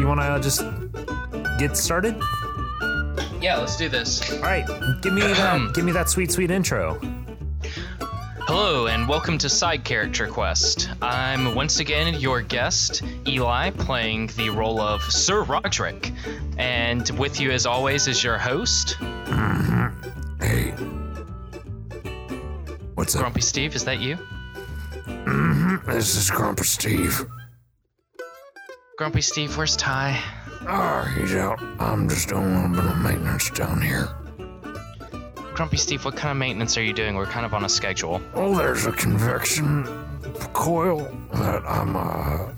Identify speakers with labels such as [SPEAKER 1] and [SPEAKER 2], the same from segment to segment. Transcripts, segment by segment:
[SPEAKER 1] you want to just get started?
[SPEAKER 2] Yeah, let's do this.
[SPEAKER 1] All right, give me that. give me that sweet, sweet intro.
[SPEAKER 2] Hello, and welcome to Side Character Quest. I'm once again your guest, Eli, playing the role of Sir Roderick. And with you, as always, is your host,
[SPEAKER 3] Hey. What's up?
[SPEAKER 2] Grumpy Steve. Is that you?
[SPEAKER 3] mhm This is Grumpy Steve.
[SPEAKER 2] Grumpy Steve, where's Ty?
[SPEAKER 3] Oh, he's out. I'm just doing a little bit of maintenance down here.
[SPEAKER 2] Grumpy Steve, what kind of maintenance are you doing? We're kind of on a schedule.
[SPEAKER 3] Oh, there's a convection coil that I'm, uh,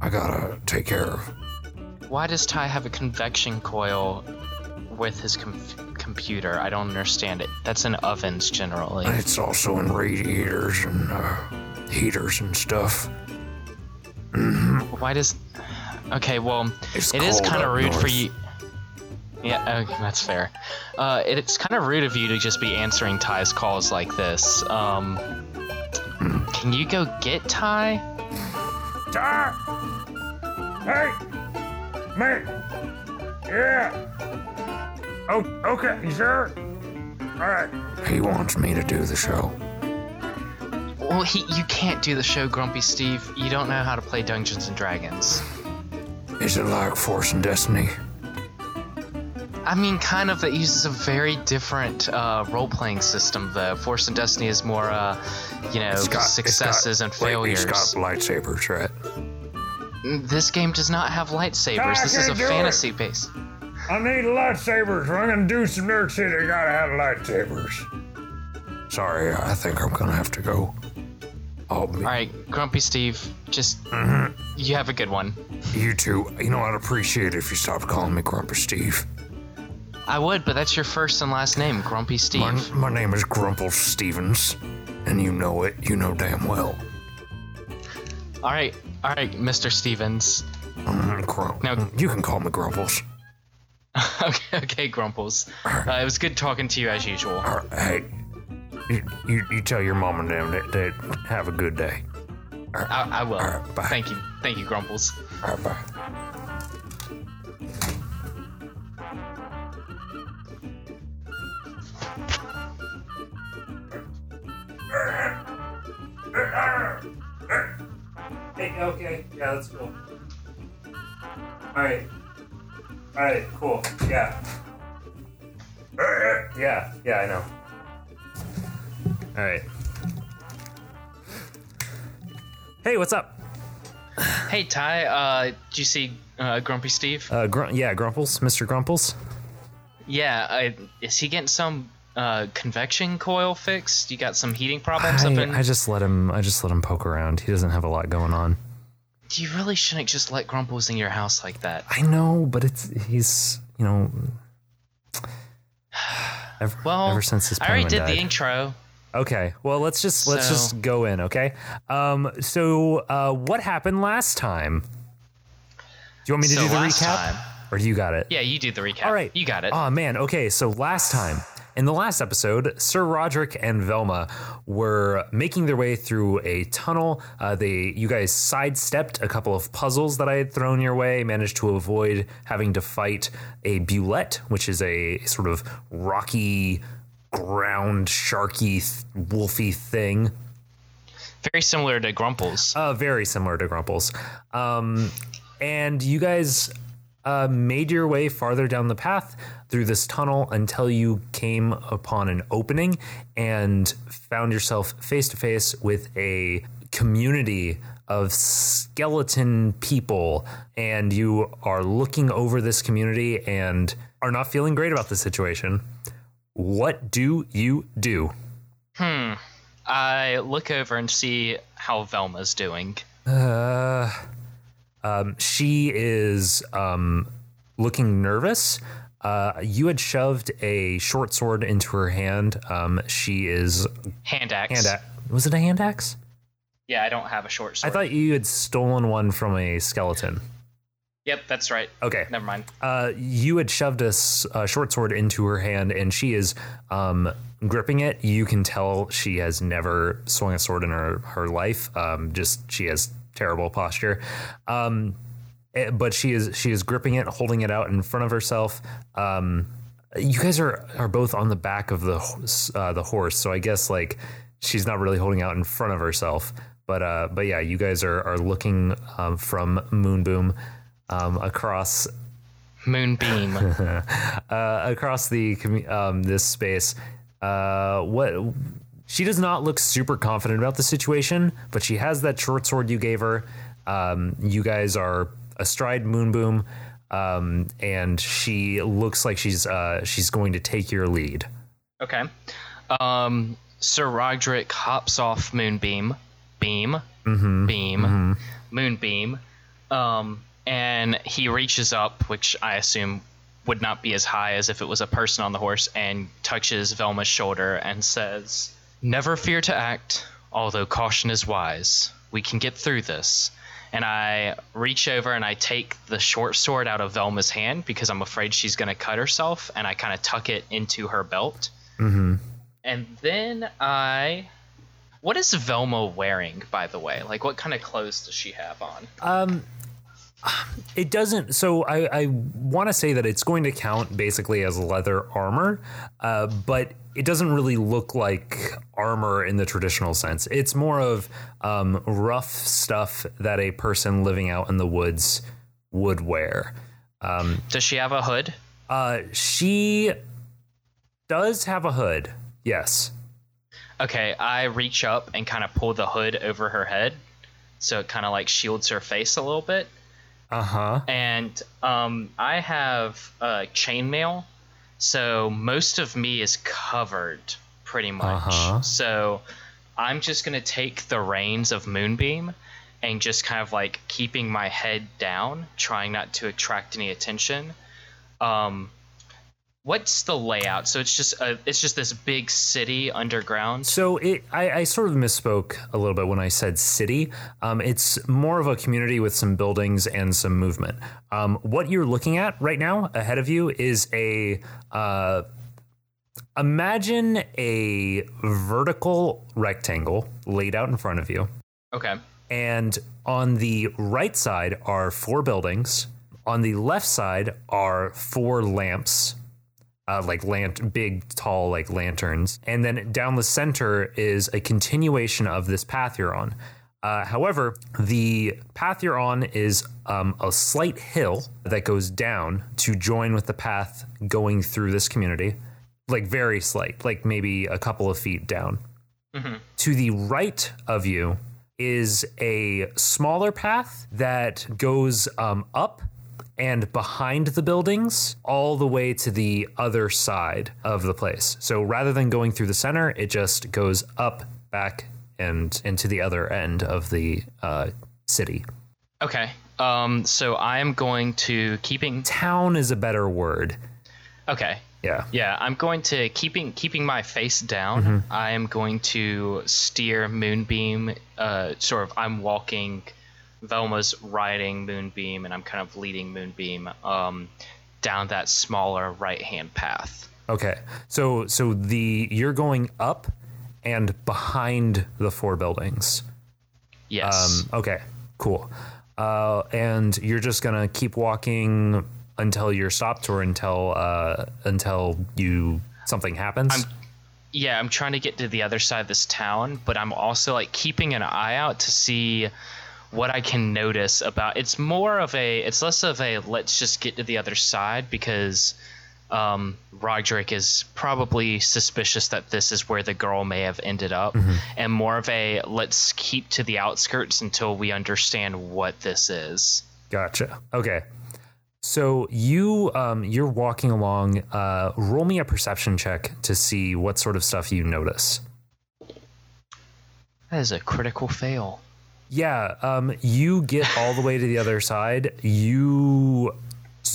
[SPEAKER 3] I gotta take care of.
[SPEAKER 2] Why does Ty have a convection coil with his com- computer? I don't understand it. That's in ovens generally.
[SPEAKER 3] It's also in radiators and, uh, heaters and stuff.
[SPEAKER 2] Why does? Okay, well,
[SPEAKER 3] It's
[SPEAKER 2] it is kind of
[SPEAKER 3] up
[SPEAKER 2] rude for you. Yeah, okay, that's fair. Uh, it, it's kind of rude of you to just be answering Ty's calls like this. Um, can you go get Ty?
[SPEAKER 3] Ty! Hey! Mate! Yeah! Oh, okay, you sure? Alright. He wants me to do the show.
[SPEAKER 2] Well, he, you can't do the show, Grumpy Steve. You don't know how to play Dungeons and Dragons.
[SPEAKER 3] Is it like Force and Destiny?
[SPEAKER 2] I mean, kind of. It uses a very different uh, role-playing system. though. Force and Destiny is more, uh, you know,
[SPEAKER 3] got-
[SPEAKER 2] successes
[SPEAKER 3] got-
[SPEAKER 2] and
[SPEAKER 3] wait,
[SPEAKER 2] failures.
[SPEAKER 3] It's got lightsabers, right?
[SPEAKER 2] This game does not have lightsabers.
[SPEAKER 3] I
[SPEAKER 2] this is a
[SPEAKER 3] can't it.
[SPEAKER 2] fantasy base.
[SPEAKER 3] I need lightsabers. If I'm gonna do some nerd shit, I gotta have lightsabers. Sorry, I think I'm gonna have to go. I'll.
[SPEAKER 2] All right, Grumpy Steve, just
[SPEAKER 3] Mm-hmm.
[SPEAKER 2] you have a good one.
[SPEAKER 3] You too. you know, I'd appreciate it if you stopped calling me Grumpy Steve.
[SPEAKER 2] I would, but that's your first and last name, Grumpy Steve.
[SPEAKER 3] My, my name is Grumple Stevens, and you know it. You know damn well.
[SPEAKER 2] All right, all right, Mr. Stevens.
[SPEAKER 3] Mm, Grump.
[SPEAKER 2] Now-
[SPEAKER 3] You can call me Grumples.
[SPEAKER 2] okay, okay, Grumples. Uh, it was good talking to you as usual.
[SPEAKER 3] All right, hey, you, you, you tell your mom and dad that, that have a good day.
[SPEAKER 2] I, I will.
[SPEAKER 3] All right, bye.
[SPEAKER 2] Thank you, thank you, Grumples.
[SPEAKER 3] All right, bye.
[SPEAKER 1] Hey, okay, yeah, that's cool. All right, all right, cool. Yeah, yeah, yeah, I know. All right. Hey, what's up?
[SPEAKER 2] Hey Ty, uh, did you see uh, Grumpy Steve?
[SPEAKER 1] Uh, Gr- yeah, Grumples, Mr. Grumples.
[SPEAKER 2] yeah, I, is he getting some uh, convection coil fixed? You got some heating problems up in?
[SPEAKER 1] I, I just let him. I just let him poke around. He doesn't have a lot going on.
[SPEAKER 2] You really shouldn't just let Grumples in your house like that.
[SPEAKER 1] I know, but it's he's you know. Ever,
[SPEAKER 2] Well,
[SPEAKER 1] ever since his
[SPEAKER 2] I already did
[SPEAKER 1] died.
[SPEAKER 2] the intro.
[SPEAKER 1] Okay, well let's just let's
[SPEAKER 2] So-
[SPEAKER 1] just go in, okay? Um, so uh, what happened last time? Do you want me to
[SPEAKER 2] So
[SPEAKER 1] do the recap,
[SPEAKER 2] time-
[SPEAKER 1] or you got it?
[SPEAKER 2] Yeah, you do the recap.
[SPEAKER 1] All right,
[SPEAKER 2] you got it.
[SPEAKER 1] Oh man, okay. So last time, in the last episode, Sir Roderick and Velma were making their way through a tunnel. Uh, they, you guys, sidestepped a couple of puzzles that I had thrown your way. Managed to avoid having to fight a bulette, which is a sort of rocky, ground sharky, wolfy thing.
[SPEAKER 2] Very similar to Grumples.
[SPEAKER 1] Uh, very similar to Grumples. Um, and you guys uh, made your way farther down the path through this tunnel until you came upon an opening and found yourself face to face with a community of skeleton people. And you are looking over this community and are not feeling great about the situation. What do you do? Hmm.
[SPEAKER 2] I look over and see how Velma's doing.
[SPEAKER 1] Uh, um, she is um, looking nervous. Uh, you had shoved a short sword into her hand. Um, she is
[SPEAKER 2] Hand axe.
[SPEAKER 1] hand axe. Was it a hand axe?
[SPEAKER 2] Yeah, I don't have a short sword.
[SPEAKER 1] I thought you had stolen one from a skeleton.
[SPEAKER 2] Yep, that's right.
[SPEAKER 1] Okay.
[SPEAKER 2] Never mind.
[SPEAKER 1] Uh, you had shoved a, s- a short sword into her hand, and she is um, gripping it. You can tell she has never swung a sword in her her life. Um, just she has terrible posture. Um, eh, but she is she is gripping it, holding it out in front of herself. Um, you guys are are both on the back of the horse, uh, the horse, so I guess like she's not really holding out in front of herself. But uh, but yeah, you guys are are looking um, from Moonboom um, across
[SPEAKER 2] Moonbeam.
[SPEAKER 1] uh, across the um, this space. Uh, what she does not look super confident about the situation, but she has that short sword you gave her. Um, you guys are astride Moonboom, um, and she looks like she's uh, she's going to take your lead.
[SPEAKER 2] okay. Um, Sir Roderick hops off Moonbeam, beam, beam, Moonbeam, um, and he reaches up, which I assume would not be as high as if it was a person on the horse, and touches Velma's shoulder and says, "Never fear to act, although caution is wise. We can get through this." And I reach over and I take the short sword out of Velma's hand because I'm afraid she's going to cut herself, and I kind of tuck it into her belt. Mm-hmm. And then I. What is Velma wearing, by the way? Like, what kind of clothes does she have on?
[SPEAKER 1] Um, It doesn't. So I, I want to say that it's going to count basically as leather armor, uh, but it doesn't really look like armor in the traditional sense. It's more of um, rough stuff that a person living out in the woods would wear.
[SPEAKER 2] Does she have a hood?
[SPEAKER 1] Uh, she does have a hood. Yes.
[SPEAKER 2] Okay, I reach up and kind of pull the hood over her head, so it kind of like shields her face a little bit.
[SPEAKER 1] Uh huh.
[SPEAKER 2] And um, I have uh, chainmail, so most of me is covered pretty much.
[SPEAKER 1] Uh-huh.
[SPEAKER 2] So I'm just gonna take the reins of Moonbeam and just kind of like keeping my head down, trying not to attract any attention. Um, what's the layout? So it's just a, it's just this big city underground.
[SPEAKER 1] So it, I, I sort of misspoke a little bit when I said city. Um, it's more of a community with some buildings and some movement. Um, what you're looking at right now ahead of you is a. Uh, imagine a vertical rectangle laid out in front of you.
[SPEAKER 2] Okay.
[SPEAKER 1] And on the right side are four buildings. On the left side are four lamps, uh, like lant- big, tall, like lanterns. And then down the center is a continuation of this path you're on. Uh, however, the path you're on is um, a slight hill that goes down to join with the path going through this community, like very slight, like maybe a couple of feet down. To the right of you is a smaller path that goes um, up and behind the buildings all the way to the other side of the place. So rather than going through the center, it just goes up, back, and into the other end of the uh, city.
[SPEAKER 2] Okay. Um, so I am going to keeping.
[SPEAKER 1] Town is a better word.
[SPEAKER 2] Okay.
[SPEAKER 1] Yeah.
[SPEAKER 2] Yeah, I'm going to keeping keeping my face down. I am going to steer Moonbeam. Uh, sort of, I'm walking. Velma's riding Moonbeam, and I'm kind of leading Moonbeam um, down that smaller right hand path.
[SPEAKER 1] Okay. So so the you're going up and behind the four buildings.
[SPEAKER 2] Yes.
[SPEAKER 1] Um, okay, cool. Uh, and you're just gonna keep walking until you're stopped, or until uh, until you something happens.
[SPEAKER 2] yeah, I'm trying to get to the other side of this town, but I'm also like keeping an eye out to see what I can notice about. It's more of a, it's less of a let's just get to the other side because um, Roderick is probably suspicious that this is where the girl may have ended up, and more of a let's keep to the outskirts until we understand what this is.
[SPEAKER 1] Gotcha. Okay. So you um, you're walking along. Uh, roll me a perception check to see what sort of stuff you notice.
[SPEAKER 2] That is a critical fail.
[SPEAKER 1] Yeah, um, you get all the way to the other side. You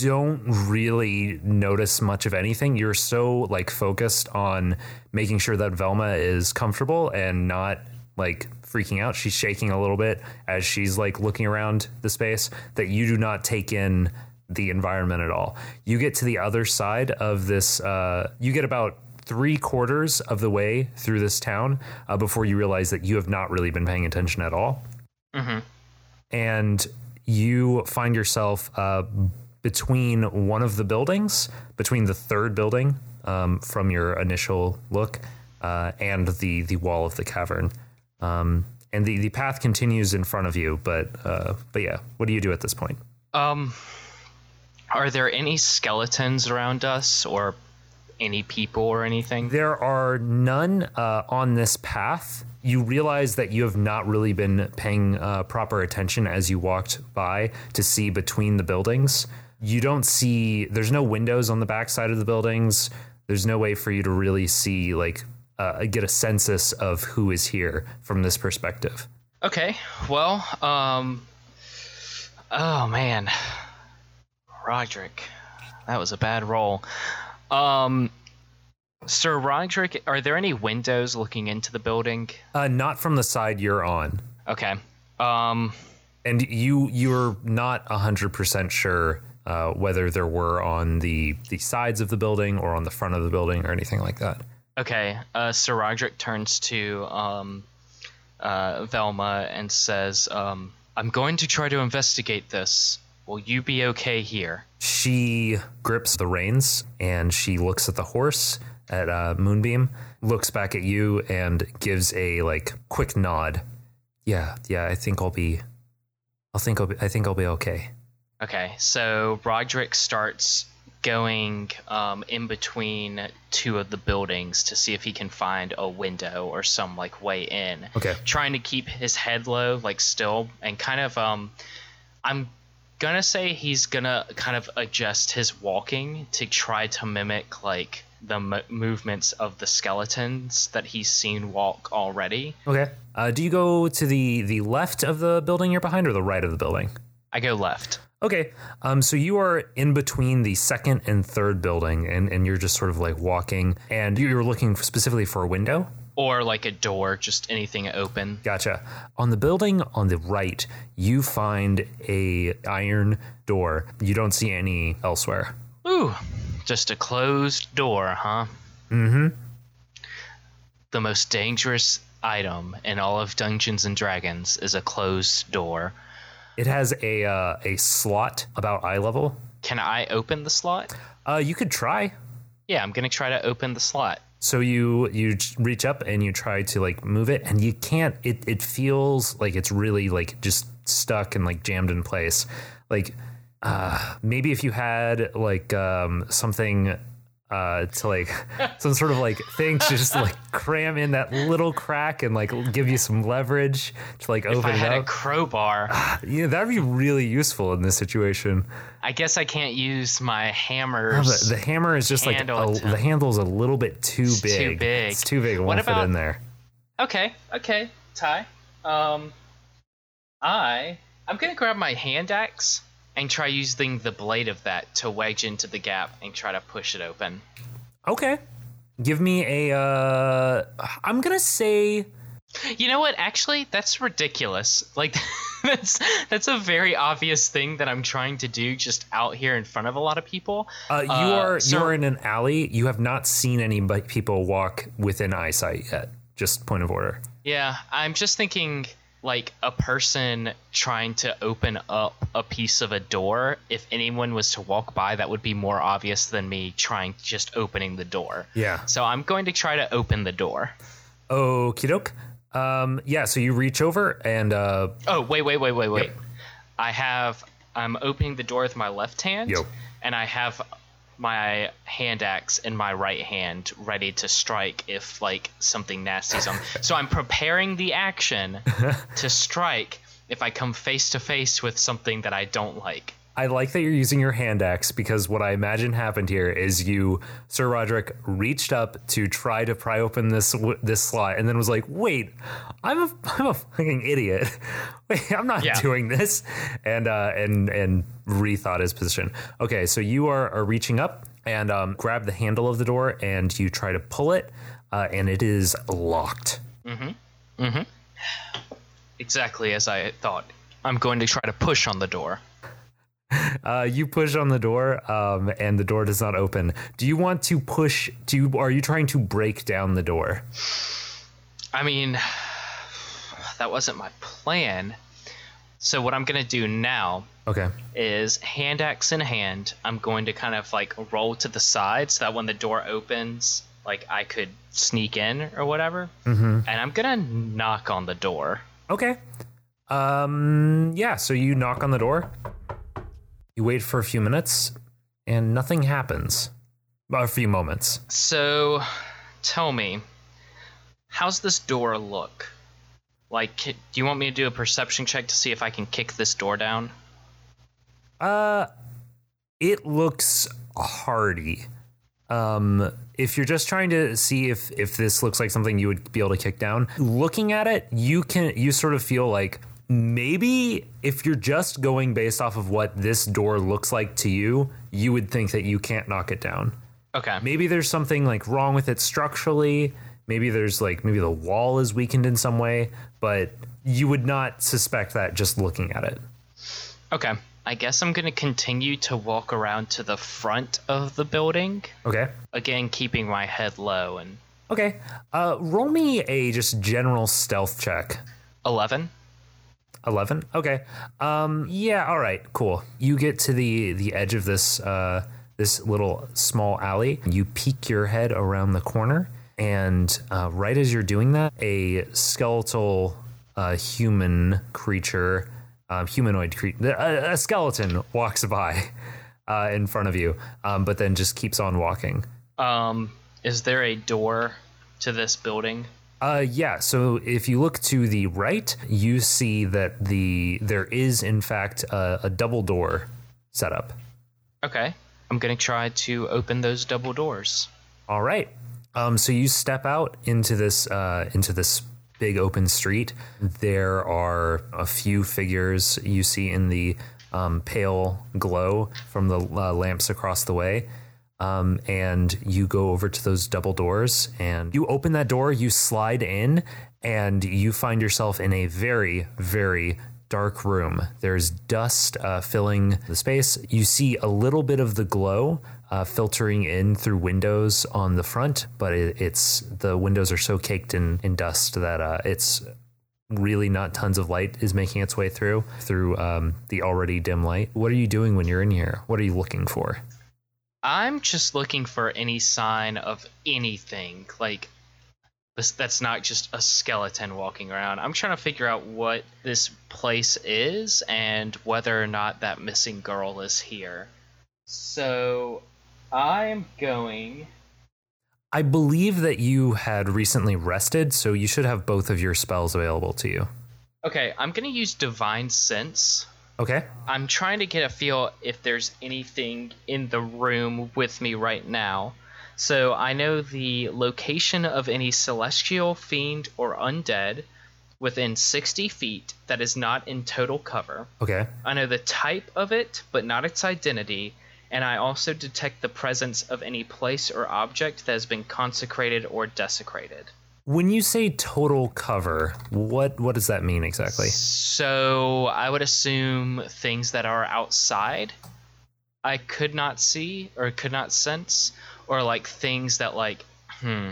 [SPEAKER 1] don't really notice much of anything. You're so like focused on making sure that Velma is comfortable and not like freaking out. She's shaking a little bit as she's like looking around the space that you do not take in the environment at all. You get to the other side of this. Uh, you get about three quarters of the way through this town uh, before you realize that you have not really been paying attention at all and you find yourself uh, between one of the buildings, between the third building um, from your initial look, uh, and the the wall of the cavern. Um, and the, the path continues in front of you, but uh, but yeah, what do you do at this point?
[SPEAKER 2] Um, are there any skeletons around us, or any people or anything?
[SPEAKER 1] There are none uh, on this path. You realize that you have not really been paying uh, proper attention as you walked by to see between the buildings. You don't see, there's no windows on the backside of the buildings. There's no way for you to really see, like, uh, get a census of who is here from this perspective.
[SPEAKER 2] Okay, well, um, oh man, Roderick, that was a bad roll. Um, Sir Roderick, are there any windows looking into the building?
[SPEAKER 1] Uh, not from the side you're on.
[SPEAKER 2] Okay. Um,
[SPEAKER 1] and you you're not hundred percent sure uh, whether there were on the the sides of the building or on the front of the building or anything like that.
[SPEAKER 2] Okay. Uh, Sir Roderick turns to um, uh, Velma and says, um, "I'm going to try to investigate this. Will you be okay here?"
[SPEAKER 1] She grips the reins and she looks at the horse at uh, Moonbeam, looks back at you and gives a like quick nod. Yeah, yeah, I think I'll be. I think I'll be, I think I'll be okay.
[SPEAKER 2] Okay, so Roderick starts going um, in between two of the buildings to see if he can find a window or some like way in.
[SPEAKER 1] Okay.
[SPEAKER 2] Trying to keep his head low, like still, and kind of um, I'm gonna say he's gonna kind of adjust his walking to try to mimic like the m- movements of the skeletons that he's seen walk already.
[SPEAKER 1] Okay. Uh, do you go to the the left of the building you're behind or the right of the building?
[SPEAKER 2] I go left.
[SPEAKER 1] Okay. Um, so you are in between the second and third building, and, and you're just sort of like walking, and you're looking specifically for a window?
[SPEAKER 2] Or like a door, just anything open.
[SPEAKER 1] Gotcha. On the building on the right, you find a iron door. You don't see any elsewhere.
[SPEAKER 2] Ooh, just a closed door, huh? Mm-hmm. The most dangerous item in all of Dungeons and Dragons is a closed door.
[SPEAKER 1] It has a uh, a slot about eye level.
[SPEAKER 2] Can I open the slot?
[SPEAKER 1] Uh, you could try.
[SPEAKER 2] Yeah, I'm gonna try to open the slot.
[SPEAKER 1] So you you reach up and you try to like move it, and you can't. It it feels like it's really like just stuck and like jammed in place. Like uh, maybe if you had like um, something uh, to like some sort of like thing to just like cram in that little crack and like give you some leverage to like
[SPEAKER 2] If
[SPEAKER 1] open
[SPEAKER 2] I
[SPEAKER 1] it
[SPEAKER 2] up. a crowbar,
[SPEAKER 1] yeah, that'd be really useful in this situation.
[SPEAKER 2] I guess I can't use my
[SPEAKER 1] hammer.
[SPEAKER 2] hammers.
[SPEAKER 1] The, the hammer is just like a, the handle's a little bit too
[SPEAKER 2] It's
[SPEAKER 1] big.
[SPEAKER 2] too big.
[SPEAKER 1] It's too big. It
[SPEAKER 2] What about-
[SPEAKER 1] in there.
[SPEAKER 2] Okay, okay, Ty. Um, I I'm gonna grab my hand axe and try using the blade of that to wedge into the gap and try to push it open.
[SPEAKER 1] Okay. Give me a. Uh, I'm gonna say.
[SPEAKER 2] You know what? Actually, that's ridiculous. Like that's that's a very obvious thing that I'm trying to do just out here in front of a lot of people.
[SPEAKER 1] Uh, you
[SPEAKER 2] Uh,
[SPEAKER 1] are
[SPEAKER 2] so-
[SPEAKER 1] you are in an alley. You have not seen any people walk within eyesight yet. Just point of order.
[SPEAKER 2] Yeah, I'm just thinking like a person trying to open up a piece of a door. If anyone was to walk by, that would be more obvious than me trying just opening the door.
[SPEAKER 1] Yeah.
[SPEAKER 2] So I'm going to try to open the door.
[SPEAKER 1] Okie doke. Um, yeah. So you reach over and uh,
[SPEAKER 2] Oh, wait, wait, wait, wait, wait. I have I'm opening the door with my left hand
[SPEAKER 1] Yo.
[SPEAKER 2] and I have my hand axe in my right hand ready to strike if like something nasty's on. so I'm preparing the action to strike if I come face to face with something that I don't like.
[SPEAKER 1] I like that you're using your hand axe because what I imagine happened here is you, Sir Roderick, reached up to try to pry open this this slot, and then was like, "Wait, I'm a I'm a fucking idiot. Wait, I'm not
[SPEAKER 2] Yeah.
[SPEAKER 1] doing this," and uh, and and rethought his position. Okay, so you are, are reaching up and um, grab the handle of the door, and you try to pull it, uh, and it is locked. Mm-hmm. Mm-hmm.
[SPEAKER 2] Exactly as I thought. I'm going to try to push on the door.
[SPEAKER 1] Uh, you push on the door, um, and the door does not open. Do you want to push? Do you, are you trying to break down the door?
[SPEAKER 2] I mean, that wasn't my plan. So what I'm gonna do now
[SPEAKER 1] Okay.
[SPEAKER 2] is hand axe in hand. I'm going to kind of like roll to the side so that when the door opens, like I could sneak in or whatever. Mm-hmm. And I'm gonna knock on the door.
[SPEAKER 1] Okay. Um. Yeah. So you knock on the door. You wait for a few minutes, and nothing happens. A few moments.
[SPEAKER 2] So, tell me, how's this door look? Like, do you want me to do a perception check to see if I can kick this door down?
[SPEAKER 1] Uh, it looks hardy. Um, if you're just trying to see if if this looks like something you would be able to kick down, looking at it, you can you sort of feel like maybe if you're just going based off of what this door looks like to you, you would think that you can't knock it down.
[SPEAKER 2] Okay.
[SPEAKER 1] Maybe there's something like wrong with it structurally. Maybe there's like maybe the wall is weakened in some way, but you would not suspect that just looking at it.
[SPEAKER 2] Okay. I guess I'm going to continue to walk around to the front of the building.
[SPEAKER 1] Okay.
[SPEAKER 2] Again, keeping my head low and
[SPEAKER 1] Okay. Uh, roll me a just general stealth check.
[SPEAKER 2] 11.
[SPEAKER 1] 11 okay. Um yeah all right cool. You get to the the edge of this uh this little small alley. You peek your head around the corner and uh, right as you're doing that a skeletal uh, human creature uh, humanoid creature a, a skeleton walks by uh, in front of you um, but then just keeps on walking.
[SPEAKER 2] Um, is there a door to this building?
[SPEAKER 1] Uh, yeah. So if you look to the right, you see that the there is in fact a, a double door setup.
[SPEAKER 2] Okay. I'm going to try to open those double doors.
[SPEAKER 1] All right. Um, so you step out into this uh, into this big open street. There are a few figures you see in the um, pale glow from the uh, lamps across the way. Um, and you go over to those double doors and you open that door, you slide in, and you find yourself in a very, very dark room. There's dust uh, filling the space. You see a little bit of the glow uh, filtering in through windows on the front, but it, it's the windows are so caked in, in dust that uh, it's really not tons of light is making its way through through um, the already dim light. What are you doing when you're in here? What are you looking for?
[SPEAKER 2] I'm just looking for any sign of anything. Like, that's not just a skeleton walking around. I'm trying to figure out what this place is and whether or not that missing girl is here. So, I'm going.
[SPEAKER 1] I believe that you had recently rested, so you should have both of your spells available to you.
[SPEAKER 2] Okay, I'm going to use Divine Sense.
[SPEAKER 1] Okay.
[SPEAKER 2] I'm trying to get a feel if there's anything in the room with me right now. So I know the location of any celestial, fiend, or undead within 60 feet that is not in total cover.
[SPEAKER 1] Okay.
[SPEAKER 2] I know the type of it, but not its identity. And I also detect the presence of any place or object that has been consecrated or desecrated.
[SPEAKER 1] When you say total cover, what what does that mean exactly?
[SPEAKER 2] So I would assume things that are outside I could not see or could not sense, or like things that like hmm.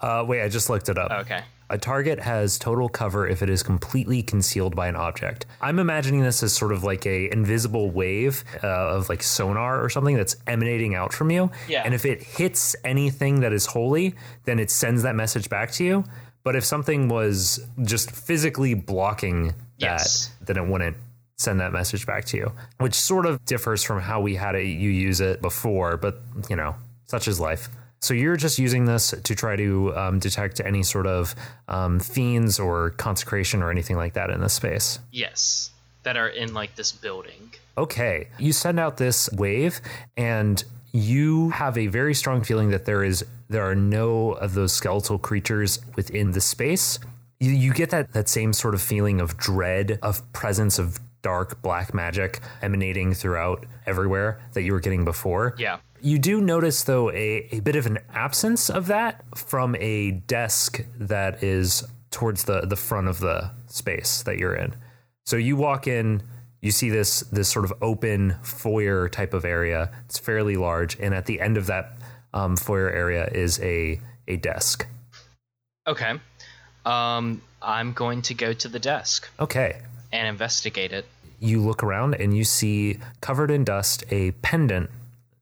[SPEAKER 1] Uh, wait, I just looked it up.
[SPEAKER 2] Okay.
[SPEAKER 1] A target has total cover if it is completely concealed by an object. I'm imagining this as sort of like a invisible wave uh, of like sonar or something that's emanating out from you.
[SPEAKER 2] Yeah.
[SPEAKER 1] And if it hits anything that is holy, then it sends that message back to you. But if something was just physically blocking that,
[SPEAKER 2] Yes.
[SPEAKER 1] then it wouldn't send that message back to you, which sort of differs from how we had it, you use it before. But you know, such is life. So you're just using this to try to um, detect any sort of um, fiends or consecration or anything like that in this space.
[SPEAKER 2] Yes. That are in like this building.
[SPEAKER 1] Okay, you send out this wave, and you have a very strong feeling that there is there are no of those skeletal creatures within the space. You, you get that that same sort of feeling of dread, of presence of dark black magic emanating throughout everywhere that you were getting before.
[SPEAKER 2] Yeah.
[SPEAKER 1] You do notice, though, a, a bit of an absence of that from a desk that is towards the, the front of the space that you're in. So you walk in, you see this this sort of open foyer type of area. It's fairly large, and at the end of that um, foyer area is a a desk.
[SPEAKER 2] Okay. Um I'm going to go to the desk.
[SPEAKER 1] Okay.
[SPEAKER 2] and investigate it.
[SPEAKER 1] You look around and you see covered in dust a pendant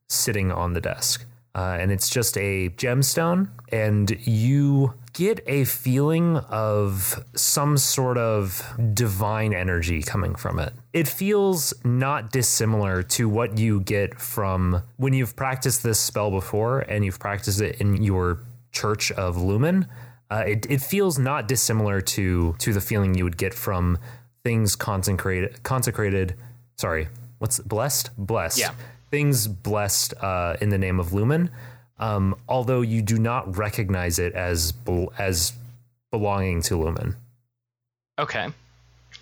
[SPEAKER 1] sitting on the desk. Uh, and it's just a gemstone, and you get a feeling of some sort of divine energy coming from it. It feels not dissimilar to what you get from when you've practiced this spell before and you've practiced it in your Church of Lumen. Uh, it, it feels not dissimilar to to the feeling you would get from things consecrated consecrated. Sorry, what's blessed? Blessed.
[SPEAKER 2] Yeah.
[SPEAKER 1] Things blessed uh, in the name of Lumen. Um, although you do not recognize it as bel- as belonging to Lumen.
[SPEAKER 2] Okay.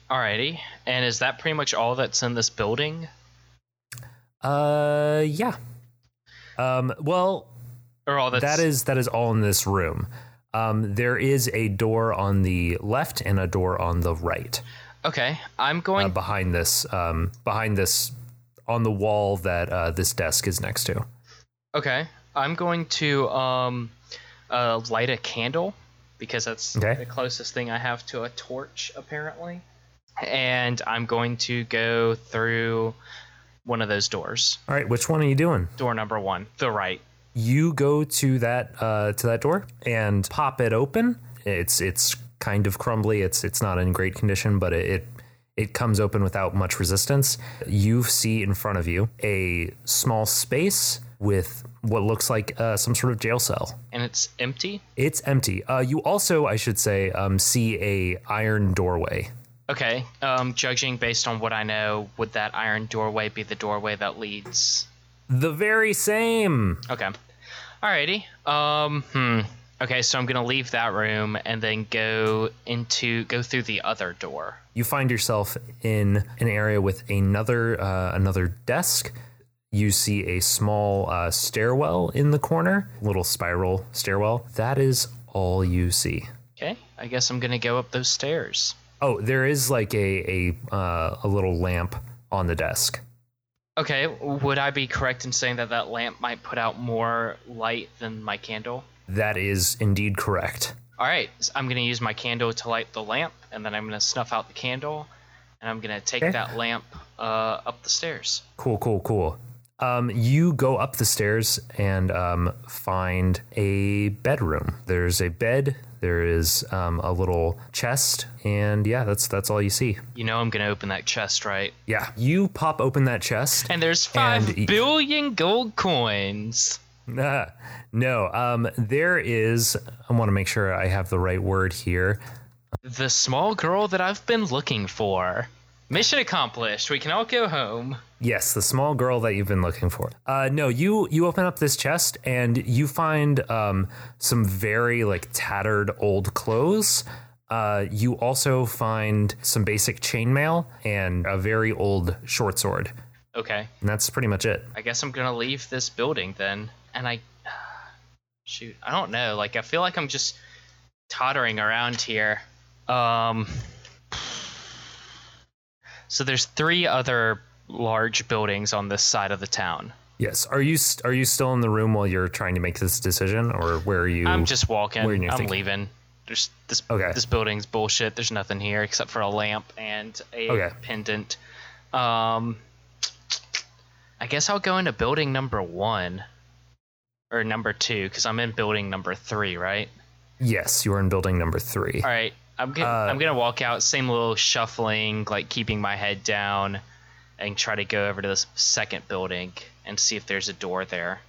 [SPEAKER 2] Alrighty. And is that pretty much all that's in this building?
[SPEAKER 1] Uh, yeah. Um, well,
[SPEAKER 2] Or all that's
[SPEAKER 1] that is that is all in this room. Um, there is a door on the left and a door on the right.
[SPEAKER 2] Okay. I'm
[SPEAKER 1] uh,
[SPEAKER 2] going
[SPEAKER 1] behind this um, behind this on the wall that uh, this desk is next to.
[SPEAKER 2] Okay. I'm going to um uh light a candle because that's
[SPEAKER 1] Okay.
[SPEAKER 2] the closest thing I have to a torch apparently. And I'm going to go through one of those doors.
[SPEAKER 1] All right, which one are you doing?
[SPEAKER 2] Door number 1, the right.
[SPEAKER 1] You go to that uh, to that door and pop it open. It's it's kind of crumbly. It's it's not in great condition, but it, it it comes open without much resistance. You see in front of you a small space with what looks like uh, some sort of jail cell.
[SPEAKER 2] And it's empty.
[SPEAKER 1] It's empty. Uh, you also, I should say, um, see a iron doorway.
[SPEAKER 2] Okay. Um judging based on what I know, would that iron doorway be the doorway that leads
[SPEAKER 1] The very same.
[SPEAKER 2] Okay. Alrighty. Um. Hmm. Okay, so I'm gonna leave that room and then go into go through the other door.
[SPEAKER 1] You find yourself in an area with another uh, another desk. You see a small uh, stairwell in the corner, little spiral stairwell. That is all you see.
[SPEAKER 2] Okay. I guess I'm gonna go up those stairs.
[SPEAKER 1] Oh, there is like a a uh, a little lamp on the desk.
[SPEAKER 2] Okay. Would I be correct in saying that that lamp might put out more light than my candle?
[SPEAKER 1] That is indeed correct.
[SPEAKER 2] All right. so I'm gonna use my candle to light the lamp, and then I'm gonna snuff out the candle, and I'm gonna take
[SPEAKER 1] Okay.
[SPEAKER 2] that lamp uh, up the stairs.
[SPEAKER 1] Cool, cool, cool. Um, you go up the stairs and um, find a bedroom. There's a bed. There is um, a little chest, and yeah, that's that's all you see.
[SPEAKER 2] You know I'm gonna open that chest, right?
[SPEAKER 1] Yeah, you pop open that chest.
[SPEAKER 2] And there's five
[SPEAKER 1] And-
[SPEAKER 2] billion gold coins.
[SPEAKER 1] Nah, no, um, there is. I want to make sure I have the right word here.
[SPEAKER 2] The small girl that I've been looking for. Mission accomplished. We can all go home.
[SPEAKER 1] Yes, the small girl that you've been looking for. Uh, no, you you open up this chest and you find um, some very like tattered old clothes. Uh, you also find some basic chainmail and a very old short sword,
[SPEAKER 2] Okay.
[SPEAKER 1] and that's pretty much it.
[SPEAKER 2] I guess I'm gonna leave this building then. And I. Shoot. I don't know. Like, I feel like I'm just tottering around here. Um. So there's three other large buildings on this side of the town.
[SPEAKER 1] Yes. Are you st- are you still in the room while you're trying to make this decision, or where are you?
[SPEAKER 2] I'm just walking. I'm
[SPEAKER 1] thinking?
[SPEAKER 2] leaving. There's this
[SPEAKER 1] Okay.
[SPEAKER 2] this building's bullshit. There's nothing here except for a lamp and a
[SPEAKER 1] Okay.
[SPEAKER 2] pendant. Um I guess I'll go into building number 1 or number 2 cuz I'm in building number 3, right?
[SPEAKER 1] Yes, you are in building number three.
[SPEAKER 2] All right. I'm gonna
[SPEAKER 1] Uh,
[SPEAKER 2] I'm to walk out same little shuffling like keeping my head down and try to go over to this second building and see if there's a door there.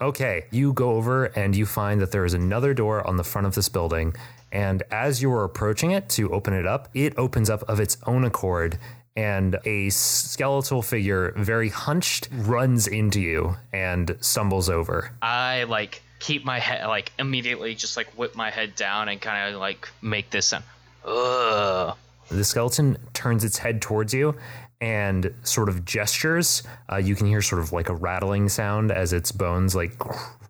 [SPEAKER 1] Okay, you go over and you find that there is another door on the front of this building. And as you are approaching it to open it up, it opens up of its own accord, and a skeletal figure, very hunched, runs into you and stumbles over.
[SPEAKER 2] I like keep my head like immediately just like whip my head down and kind of like make this sound. Ugh.
[SPEAKER 1] The skeleton turns its head towards you and sort of gestures. Uh, you can hear sort of like a rattling sound as its bones like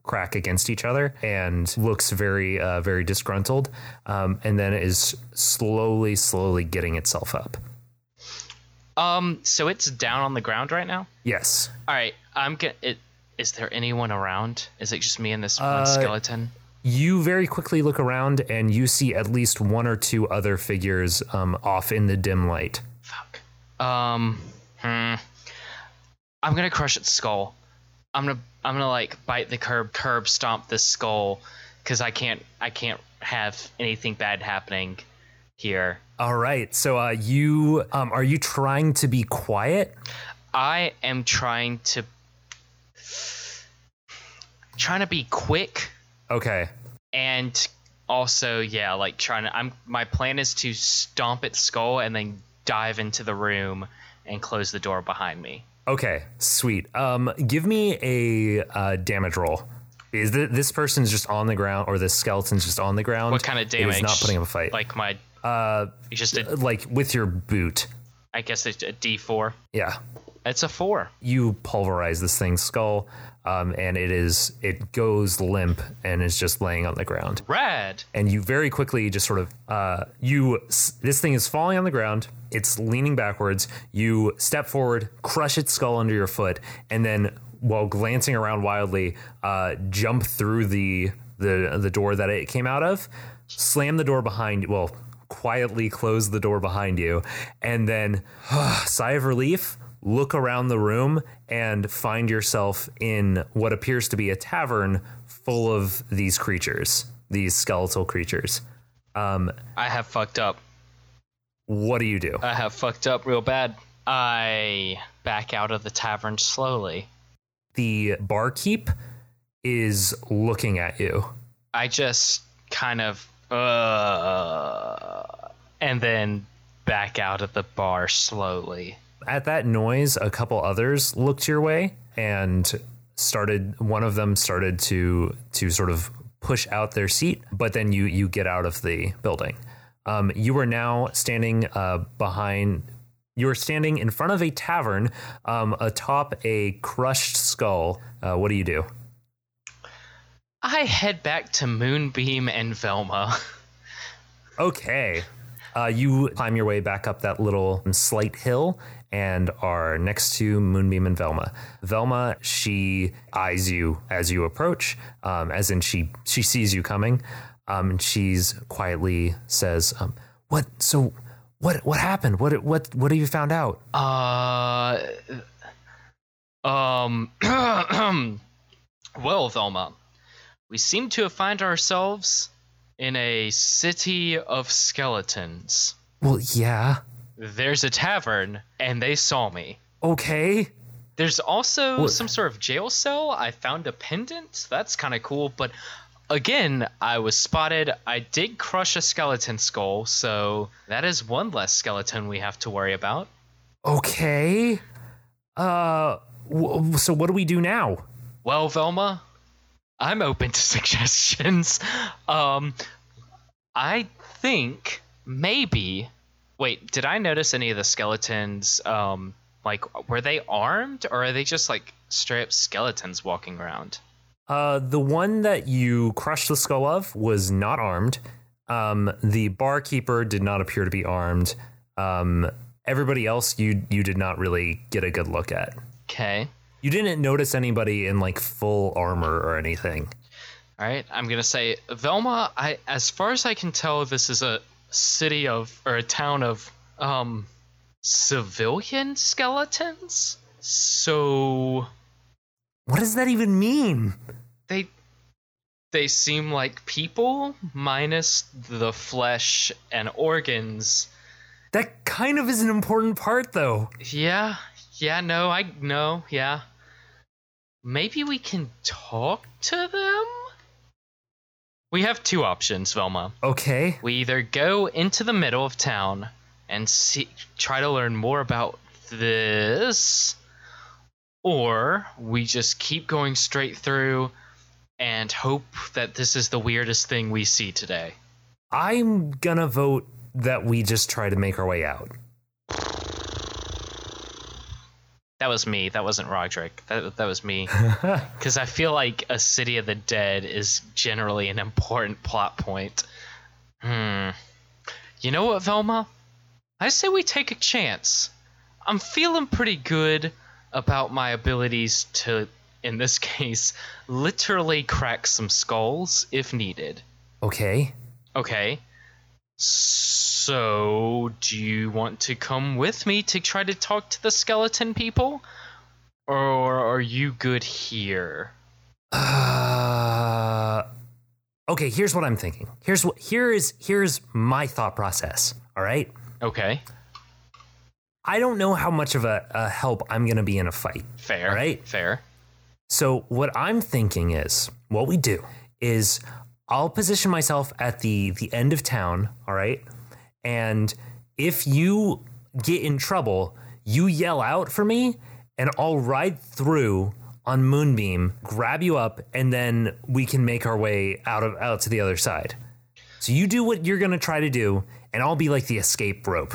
[SPEAKER 1] crack against each other and looks very, uh, very disgruntled. Um, and then is slowly, slowly getting itself up.
[SPEAKER 2] Um. So it's down on the ground right now.
[SPEAKER 1] Yes.
[SPEAKER 2] All right. I'm gonna. It. Is there anyone around? Is it just me and this
[SPEAKER 1] Uh,
[SPEAKER 2] one skeleton?
[SPEAKER 1] You very quickly look around and you see at least one or two other figures um, off in the dim light.
[SPEAKER 2] Fuck. Um. Hmm. I'm gonna crush its skull. I'm gonna I'm gonna like bite the curb, curb stomp this skull, because I can't I can't have anything bad happening here.
[SPEAKER 1] All right. So uh, you um, are you trying to be quiet?
[SPEAKER 2] I am trying to trying to be quick
[SPEAKER 1] Okay.
[SPEAKER 2] and also yeah like trying to i'm my plan is to stomp its skull and then dive into the room and close the door behind me
[SPEAKER 1] Okay. Sweet. Um, give me a uh, damage roll. Is th- this person's just on the ground, or this skeleton's just on the ground?
[SPEAKER 2] what kind of damage?
[SPEAKER 1] It is
[SPEAKER 2] damage
[SPEAKER 1] not putting up a fight.
[SPEAKER 2] like my
[SPEAKER 1] uh,
[SPEAKER 2] it's just a,
[SPEAKER 1] like with your boot.
[SPEAKER 2] i guess it's a d4
[SPEAKER 1] Yeah.
[SPEAKER 2] it's a four
[SPEAKER 1] You pulverize this thing's skull, um, and it is it goes limp and is just laying on the ground.
[SPEAKER 2] rad
[SPEAKER 1] and you very quickly just sort of uh, you this thing is falling on the ground it's leaning backwards you step forward crush its skull under your foot and then while glancing around wildly uh, jump through the the the door that it came out of slam the door behind you well quietly close the door behind you and then sigh of relief look around the room and find yourself in what appears to be a tavern full of these creatures these skeletal creatures.
[SPEAKER 2] Um, i have fucked up.
[SPEAKER 1] what do you do?
[SPEAKER 2] I have fucked up real bad. I back out of the tavern slowly.
[SPEAKER 1] The barkeep is looking at you.
[SPEAKER 2] I just kind of uh, and then back out of the bar slowly.
[SPEAKER 1] at that noise a couple others looked your way and started one of them started to to sort of push out their seat but then you you get out of the building. Um, you are now standing uh, behind you are standing in front of a tavern um, atop a crushed skull. Uh, what do you do
[SPEAKER 2] I head back to Moonbeam and Velma.
[SPEAKER 1] Okay. Uh, you climb your way back up that little slight hill and are next to Moonbeam and Velma. Velma, she eyes you as you approach, um, as in she she sees you coming, um, and she's quietly says, um, "What? So, what? What happened? What? What? What have you found out?"
[SPEAKER 2] Uh, um, well, Velma, we seem to have found ourselves in a city of skeletons.
[SPEAKER 1] Well, yeah.
[SPEAKER 2] There's a tavern, and they saw me.
[SPEAKER 1] Okay.
[SPEAKER 2] There's also
[SPEAKER 1] What-
[SPEAKER 2] some sort of jail cell. I found a pendant. That's kind of cool. But again, I was spotted. I did crush a skeleton skull, so that is one less skeleton we have to worry about.
[SPEAKER 1] Okay. Uh. W- so what do we do now?
[SPEAKER 2] Well, Velma, I'm open to suggestions. Um, I think maybe. Wait, did I notice any of the skeletons? Um, like, were they armed or are they just like straight up skeletons walking around?
[SPEAKER 1] Uh, the one that you crushed the skull of was not armed. Um, the barkeeper did not appear to be armed. Um, everybody else, you you did not really get a good look at.
[SPEAKER 2] Okay.
[SPEAKER 1] You didn't notice anybody in like full armor or anything.
[SPEAKER 2] All right, I'm gonna say Velma. I, as far as I can tell, this is a city of or a town of um civilian skeletons. So
[SPEAKER 1] What does that even mean?
[SPEAKER 2] they they seem like people minus the flesh and organs.
[SPEAKER 1] That kind of is an important part, though.
[SPEAKER 2] Yeah, yeah, no, I know, yeah. Maybe we can talk to them. We have two options, Velma.
[SPEAKER 1] Okay.
[SPEAKER 2] We either go into the middle of town and see, try to learn more about this, or we just keep going straight through and hope that this is the weirdest thing we see today.
[SPEAKER 1] I'm gonna vote that we just try to make our way out.
[SPEAKER 2] That was me. That wasn't Roderick. That that was me. Because I feel like a city of the dead is generally an important plot point. Hmm. You know what, Velma? I say we take a chance. I'm feeling pretty good about my abilities to in this case, literally crack some skulls if needed.
[SPEAKER 1] Okay.
[SPEAKER 2] Okay. So, do you want to come with me to try to talk to the skeleton people? Or are you good here?
[SPEAKER 1] Uh, okay, here's what I'm thinking. Here's what here is here's my thought process. All right.
[SPEAKER 2] Okay.
[SPEAKER 1] I don't know how much of a, a help I'm going to be in a fight.
[SPEAKER 2] Fair.
[SPEAKER 1] All right.
[SPEAKER 2] Fair.
[SPEAKER 1] So what I'm thinking is what we do is I'll position myself at the the end of town, all right? And if you get in trouble, you yell out for me and I'll ride through on Moonbeam, grab you up and then we can make our way out of out to the other side. So you do what you're going to try to do and I'll be like the escape rope.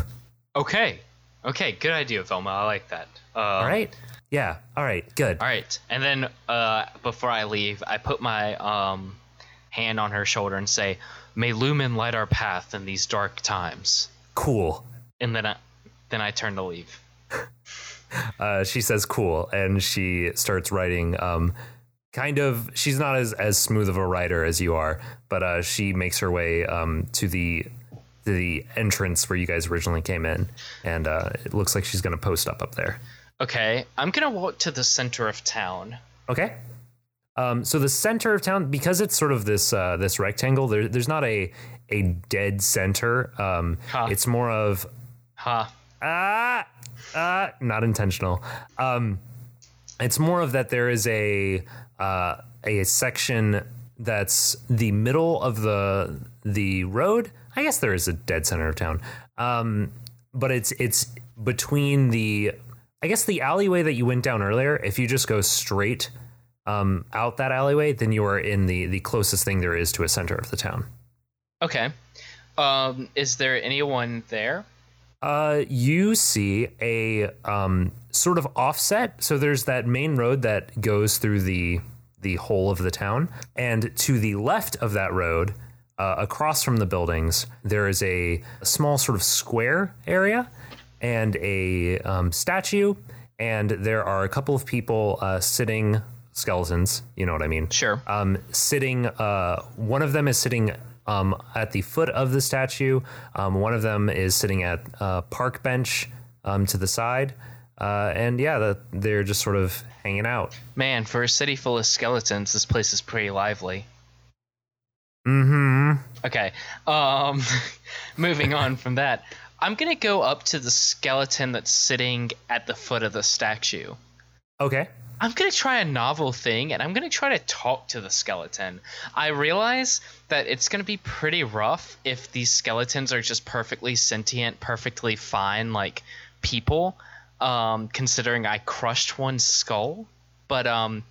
[SPEAKER 2] Okay. Okay, good idea, Velma. I like that. Uh,
[SPEAKER 1] All right? Yeah. All right. Good.
[SPEAKER 2] All right, and then uh, before I leave, I put my um, hand on her shoulder and say, "May Lumen light our path in these dark times."
[SPEAKER 1] Cool.
[SPEAKER 2] And then I, then I turn to leave.
[SPEAKER 1] uh, she says cool and she starts writing um, kind of she's not as, as smooth of a writer as you are but uh, she makes her way um, to the to the entrance where you guys originally came in and uh, it looks like she's going to post up up there
[SPEAKER 2] Okay, I'm gonna walk to the center of town.
[SPEAKER 1] okay um, so the center of town because it's sort of this uh, this rectangle there, there's not a a dead center um,
[SPEAKER 2] Huh.
[SPEAKER 1] it's more of
[SPEAKER 2] Huh.
[SPEAKER 1] ah, ah, not intentional. Um, it's more of that there is a uh, a section that's the middle of the the road. I guess there is a dead center of town, um, but it's it's between the I guess the alleyway that you went down earlier. If you just go straight um, out that alleyway, then you are in the the closest thing there is to a center of the town.
[SPEAKER 2] Okay. Um, is there anyone there?
[SPEAKER 1] Uh, you see a um, sort of offset. So there's that main road that goes through the the whole of the town, and to the left of that road, uh, across from the buildings, there is a, small sort of square area and a um, statue, and there are a couple of people uh, sitting skeletons. You know what I mean?
[SPEAKER 2] Sure.
[SPEAKER 1] um, sitting. Uh, one of them is sitting um, at the foot of the statue. Um, one of them is sitting at a park bench um, to the side. Uh, and yeah, the, they're just sort of hanging out.
[SPEAKER 2] Man, for a city full of skeletons, this place is pretty lively.
[SPEAKER 1] Mm-hmm.
[SPEAKER 2] Okay. Um, moving on from that, I'm gonna go up to the skeleton that's sitting at the foot of the statue.
[SPEAKER 1] Okay.
[SPEAKER 2] I'm gonna try a novel thing, and I'm gonna try to talk to the skeleton. I realize that it's gonna be pretty rough if these skeletons are just perfectly sentient, perfectly fine, like people. Um, considering I crushed one skull, but um,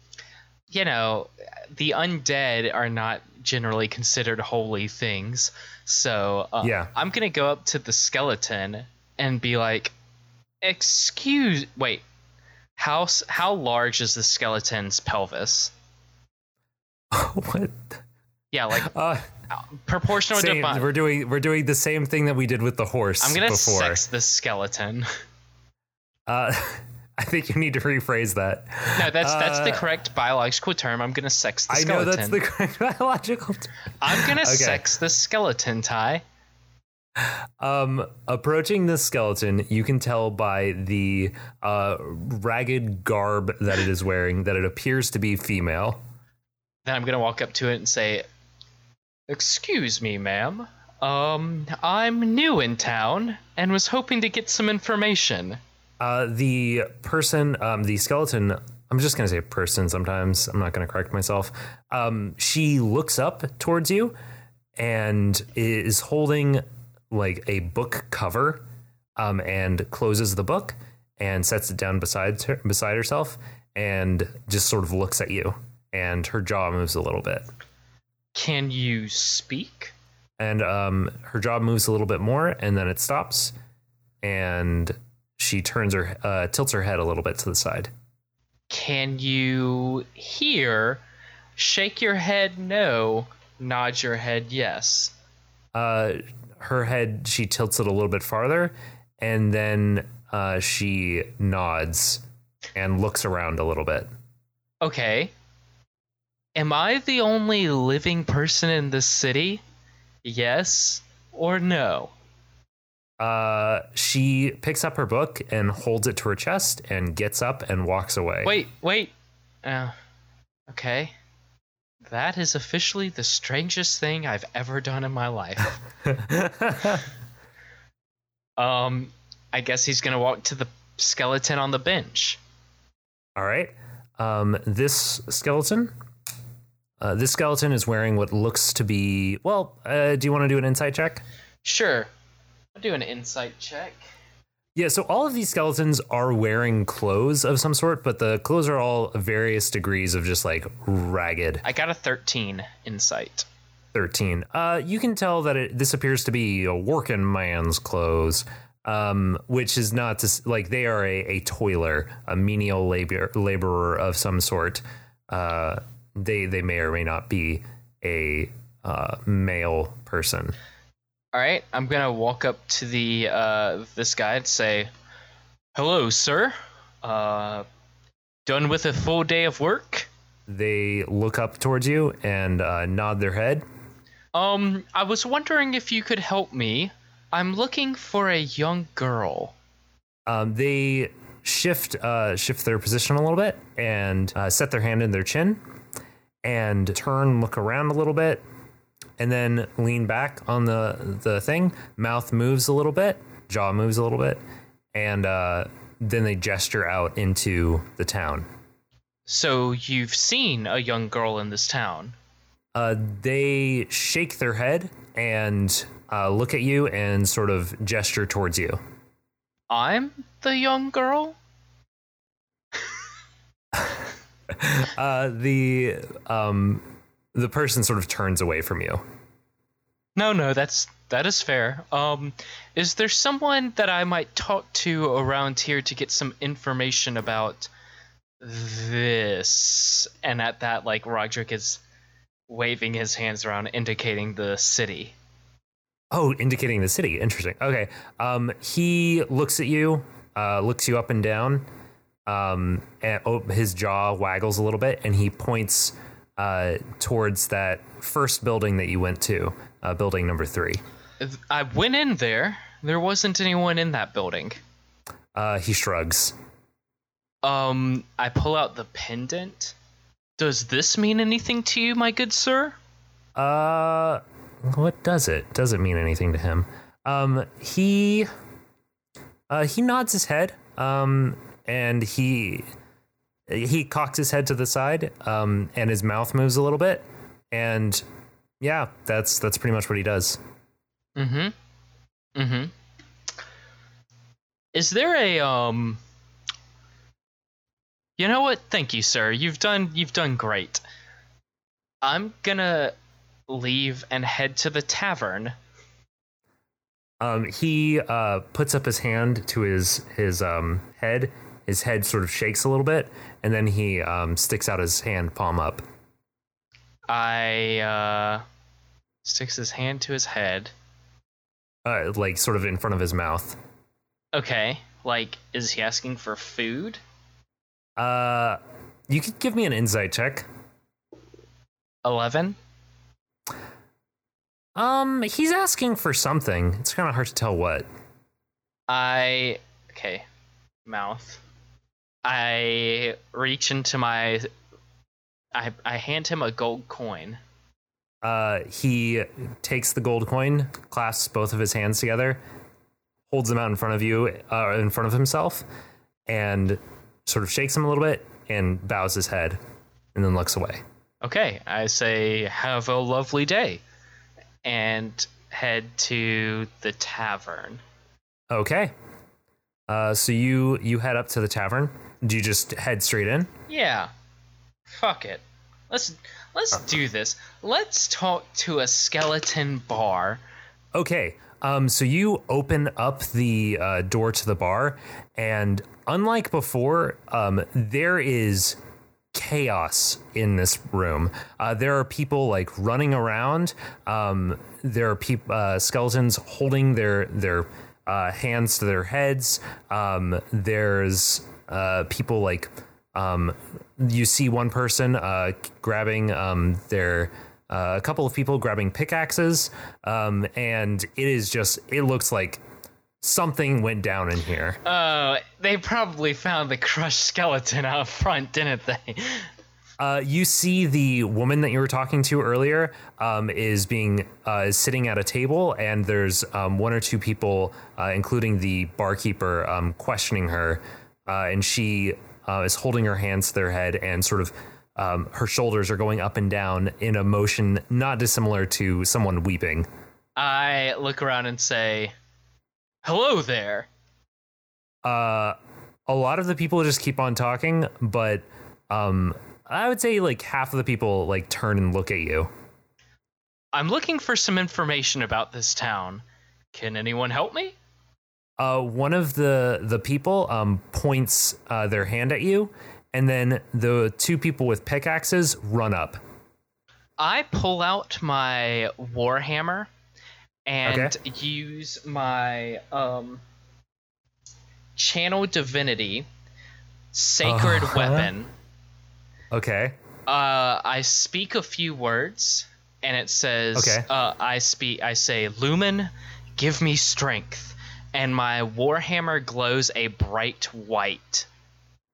[SPEAKER 2] you know, the undead are not generally considered holy things. So uh,
[SPEAKER 1] Yeah.
[SPEAKER 2] I'm gonna go up to the skeleton and be like, "Excuse, wait, how how large is the skeleton's pelvis?
[SPEAKER 1] what?
[SPEAKER 2] Yeah, like
[SPEAKER 1] Uh,
[SPEAKER 2] proportional to
[SPEAKER 1] same,
[SPEAKER 2] body.
[SPEAKER 1] we're doing we're doing the same thing that we did with the horse
[SPEAKER 2] I'm gonna
[SPEAKER 1] before.
[SPEAKER 2] sex the skeleton.
[SPEAKER 1] Uh, I think you need to rephrase that.
[SPEAKER 2] No, that's that's the
[SPEAKER 1] Uh,
[SPEAKER 2] correct biological term. I'm gonna sex the
[SPEAKER 1] I know
[SPEAKER 2] skeleton.
[SPEAKER 1] that's the correct biological. term.
[SPEAKER 2] I'm gonna
[SPEAKER 1] Okay.
[SPEAKER 2] sex the skeleton, Ty.
[SPEAKER 1] Um, approaching the skeleton, you can tell by the uh, ragged garb that it is wearing that it appears to be female.
[SPEAKER 2] Then I'm gonna walk up to it and say, "Excuse me, ma'am. Um, I'm new in town and was hoping to get some information."
[SPEAKER 1] Uh, the person, um, the skeleton, I'm just going to say person sometimes. I'm not going to correct myself. Um, she looks up towards you and is holding like a book cover um, and closes the book and sets it down beside her, beside herself and just sort of looks at you. And her jaw moves a little bit.
[SPEAKER 2] Can you speak?
[SPEAKER 1] and um, her jaw moves a little bit more, and then it stops, and she turns her uh, tilts her head a little bit to the side.
[SPEAKER 2] Can you hear? Shake your head no, nod your head yes.
[SPEAKER 1] Uh, her head she tilts it a little bit farther, and then uh, she nods and looks around a little bit.
[SPEAKER 2] Okay. Am I the only living person in this city? Yes or no?
[SPEAKER 1] Uh, she picks up her book and holds it to her chest and gets up and walks away.
[SPEAKER 2] Wait, wait. Uh, okay. That is officially the strangest thing I've ever done in my life. um, I guess he's gonna walk to the skeleton on the bench.
[SPEAKER 1] All right. Um, this skeleton. Uh, this skeleton is wearing what looks to be. Well, uh, do you want to do an insight check?
[SPEAKER 2] Sure. I'll do an insight check.
[SPEAKER 1] Yeah, so all of these skeletons are wearing clothes of some sort, but the clothes are all various degrees of just like ragged.
[SPEAKER 2] I got a 13 insight.
[SPEAKER 1] 13. Uh, you can tell that it, this appears to be a working man's clothes, um, which is not to, like they are a, a toiler, a menial labor, laborer of some sort. Uh, they they may or may not be a uh, male person.
[SPEAKER 2] All right, I'm gonna walk up to the uh, this guy and say, "Hello, sir. Uh, done with a full day of work?
[SPEAKER 1] They look up towards you and uh, nod their head.
[SPEAKER 2] Um, I was wondering if you could help me. I'm looking for a young girl.
[SPEAKER 1] Um, they shift uh, shift their position a little bit and uh, set their hand in their chin and turn, look around a little bit, and then lean back on the the thing. Mouth moves a little bit, jaw moves a little bit, and uh, then they gesture out into the town.
[SPEAKER 2] So you've seen a young girl in this town?
[SPEAKER 1] Uh, they shake their head and uh, look at you and sort of gesture towards you.
[SPEAKER 2] I'm the young girl.
[SPEAKER 1] Uh, the um, the person sort of turns away from you.
[SPEAKER 2] No, no, that's that is fair. Um, is there someone that I might talk to around here to get some information about this? And at that, like Roderick is waving his hands around, indicating the city.
[SPEAKER 1] Oh, indicating the city. Interesting. Okay. Um, he looks at you, uh, looks you up and down, um, and oh, his jaw waggles a little bit, and he points uh, towards that first building that you went to, uh, building number three.
[SPEAKER 2] I went in there. There wasn't anyone in that building.
[SPEAKER 1] Uh, he shrugs.
[SPEAKER 2] Um, I pull out the pendant. Does this mean anything to you, my good sir?
[SPEAKER 1] Uh, what does it? Does it mean anything to him? Um, he, uh, he nods his head. Um, and he, he cocks his head to the side. Um, and his mouth moves a little bit. And yeah, that's that's pretty much what he does.
[SPEAKER 2] Mm-hmm. Mm-hmm. Is there a um You know what? Thank you, sir. You've done you've done great. I'm gonna leave and head to the tavern.
[SPEAKER 1] Um, he uh, puts up his hand to his his um, head. His head sort of shakes a little bit, and then he um, sticks out his hand, palm up.
[SPEAKER 2] I uh sticks his hand to his head.
[SPEAKER 1] uh, like sort of in front of his mouth.
[SPEAKER 2] Okay. Like, is he asking for food?
[SPEAKER 1] Uh, you could give me an insight check.
[SPEAKER 2] Eleven?
[SPEAKER 1] Um, he's asking for something. It's kind of hard to tell what.
[SPEAKER 2] I okay, mouth. I reach into my I I hand him a gold coin.
[SPEAKER 1] Uh, he takes the gold coin, clasps both of his hands together, holds them out in front of you, uh, in front of himself, and sort of shakes him a little bit and bows his head, and then looks away.
[SPEAKER 2] Okay, I say have a lovely day and head to the tavern.
[SPEAKER 1] Okay. Uh, so you you head up to the tavern. Do you just head straight in?
[SPEAKER 2] Yeah. Fuck it. Let's let's do this. Let's talk to a skeleton bar.
[SPEAKER 1] Okay. Um, so you open up the uh, door to the bar, and unlike before, um, there is chaos in this room. Uh, there are people like running around. Um, there are peop- uh, skeletons holding their their uh, hands to their heads. Um, there's uh, people like Um, you see one person uh, grabbing um, their uh, a couple of people grabbing pickaxes, um, and it is just it looks like something went down in here.
[SPEAKER 2] Oh, they probably found the crushed skeleton out front, didn't they?
[SPEAKER 1] Uh, you see the woman that you were talking to earlier um, is being uh, is sitting at a table, and there's um, one or two people, uh, including the barkeeper, um, questioning her, uh, and she uh, is holding her hands to their head and sort of. Um, her shoulders are going up and down in a motion not dissimilar to someone weeping.
[SPEAKER 2] I look around and say, "Hello there."
[SPEAKER 1] Uh, a lot of the people just keep on talking, but um, I would say like half of the people like turn and look at you.
[SPEAKER 2] I'm looking for some information about this town. Can anyone help me?
[SPEAKER 1] Uh, one of the the people um, points uh, their hand at you, and then the two people with pickaxes run up.
[SPEAKER 2] I pull out my warhammer and
[SPEAKER 1] Okay.
[SPEAKER 2] use my um channel divinity sacred
[SPEAKER 1] Uh-huh.
[SPEAKER 2] weapon.
[SPEAKER 1] Okay.
[SPEAKER 2] Uh I speak a few words and it says
[SPEAKER 1] Okay.
[SPEAKER 2] uh I speak I say lumen give me strength and my warhammer glows a bright white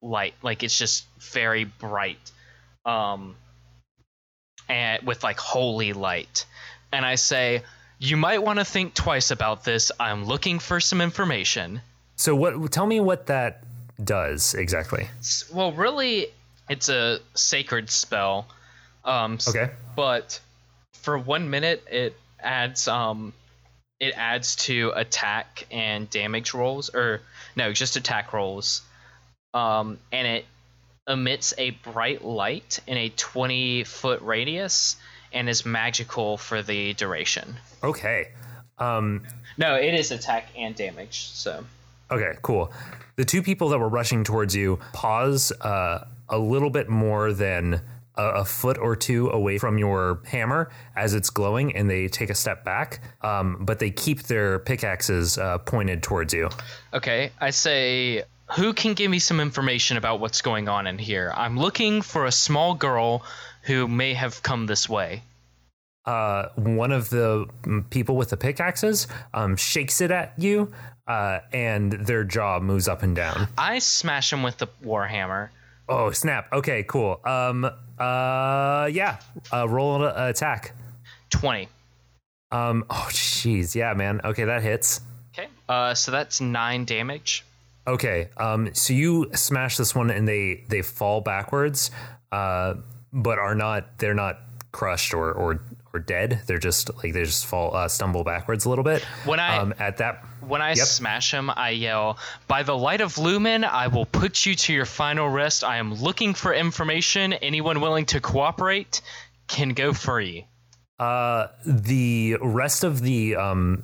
[SPEAKER 2] light like it's just very bright um and with like holy light and i say you might want to think twice about this i'm looking for some information
[SPEAKER 1] So what? Tell me what that does exactly.
[SPEAKER 2] Well really it's a sacred spell um
[SPEAKER 1] Okay.
[SPEAKER 2] but for one minute it adds um it adds to attack and damage rolls or no just attack rolls um and it emits a bright light in a 20 foot radius and is magical for the duration
[SPEAKER 1] Okay. Um,
[SPEAKER 2] no it is attack and damage so
[SPEAKER 1] Okay, cool. The two people that were rushing towards you pause uh, a little bit more than a, foot or two away from your hammer as it's glowing, and they take a step back. Um, but they keep their pickaxes uh, pointed towards you.
[SPEAKER 2] Okay, I say, who can give me some information about what's going on in here? I'm looking for a small girl who may have come this way.
[SPEAKER 1] Uh, one of the mm, people with the pickaxes um, shakes it at you, uh, and their jaw moves up and down.
[SPEAKER 2] I smash him with the warhammer.
[SPEAKER 1] Oh snap! Okay, cool. Um, uh, yeah. Uh, roll an attack.
[SPEAKER 2] 20.
[SPEAKER 1] Um, oh jeez, yeah, man. Okay, that hits.
[SPEAKER 2] Okay, uh, so that's 9 damage.
[SPEAKER 1] Okay, um, so you smash this one and they they fall backwards, uh, but are not they're not crushed or or or dead. They're just like they just fall uh, stumble backwards a little bit.
[SPEAKER 2] When I-
[SPEAKER 1] um, at that
[SPEAKER 2] When I
[SPEAKER 1] Yep.
[SPEAKER 2] smash him, I yell, By the light of Lumen, I will put you to your final rest. I am looking for information. Anyone willing to cooperate can go free.
[SPEAKER 1] Uh, the rest of the um,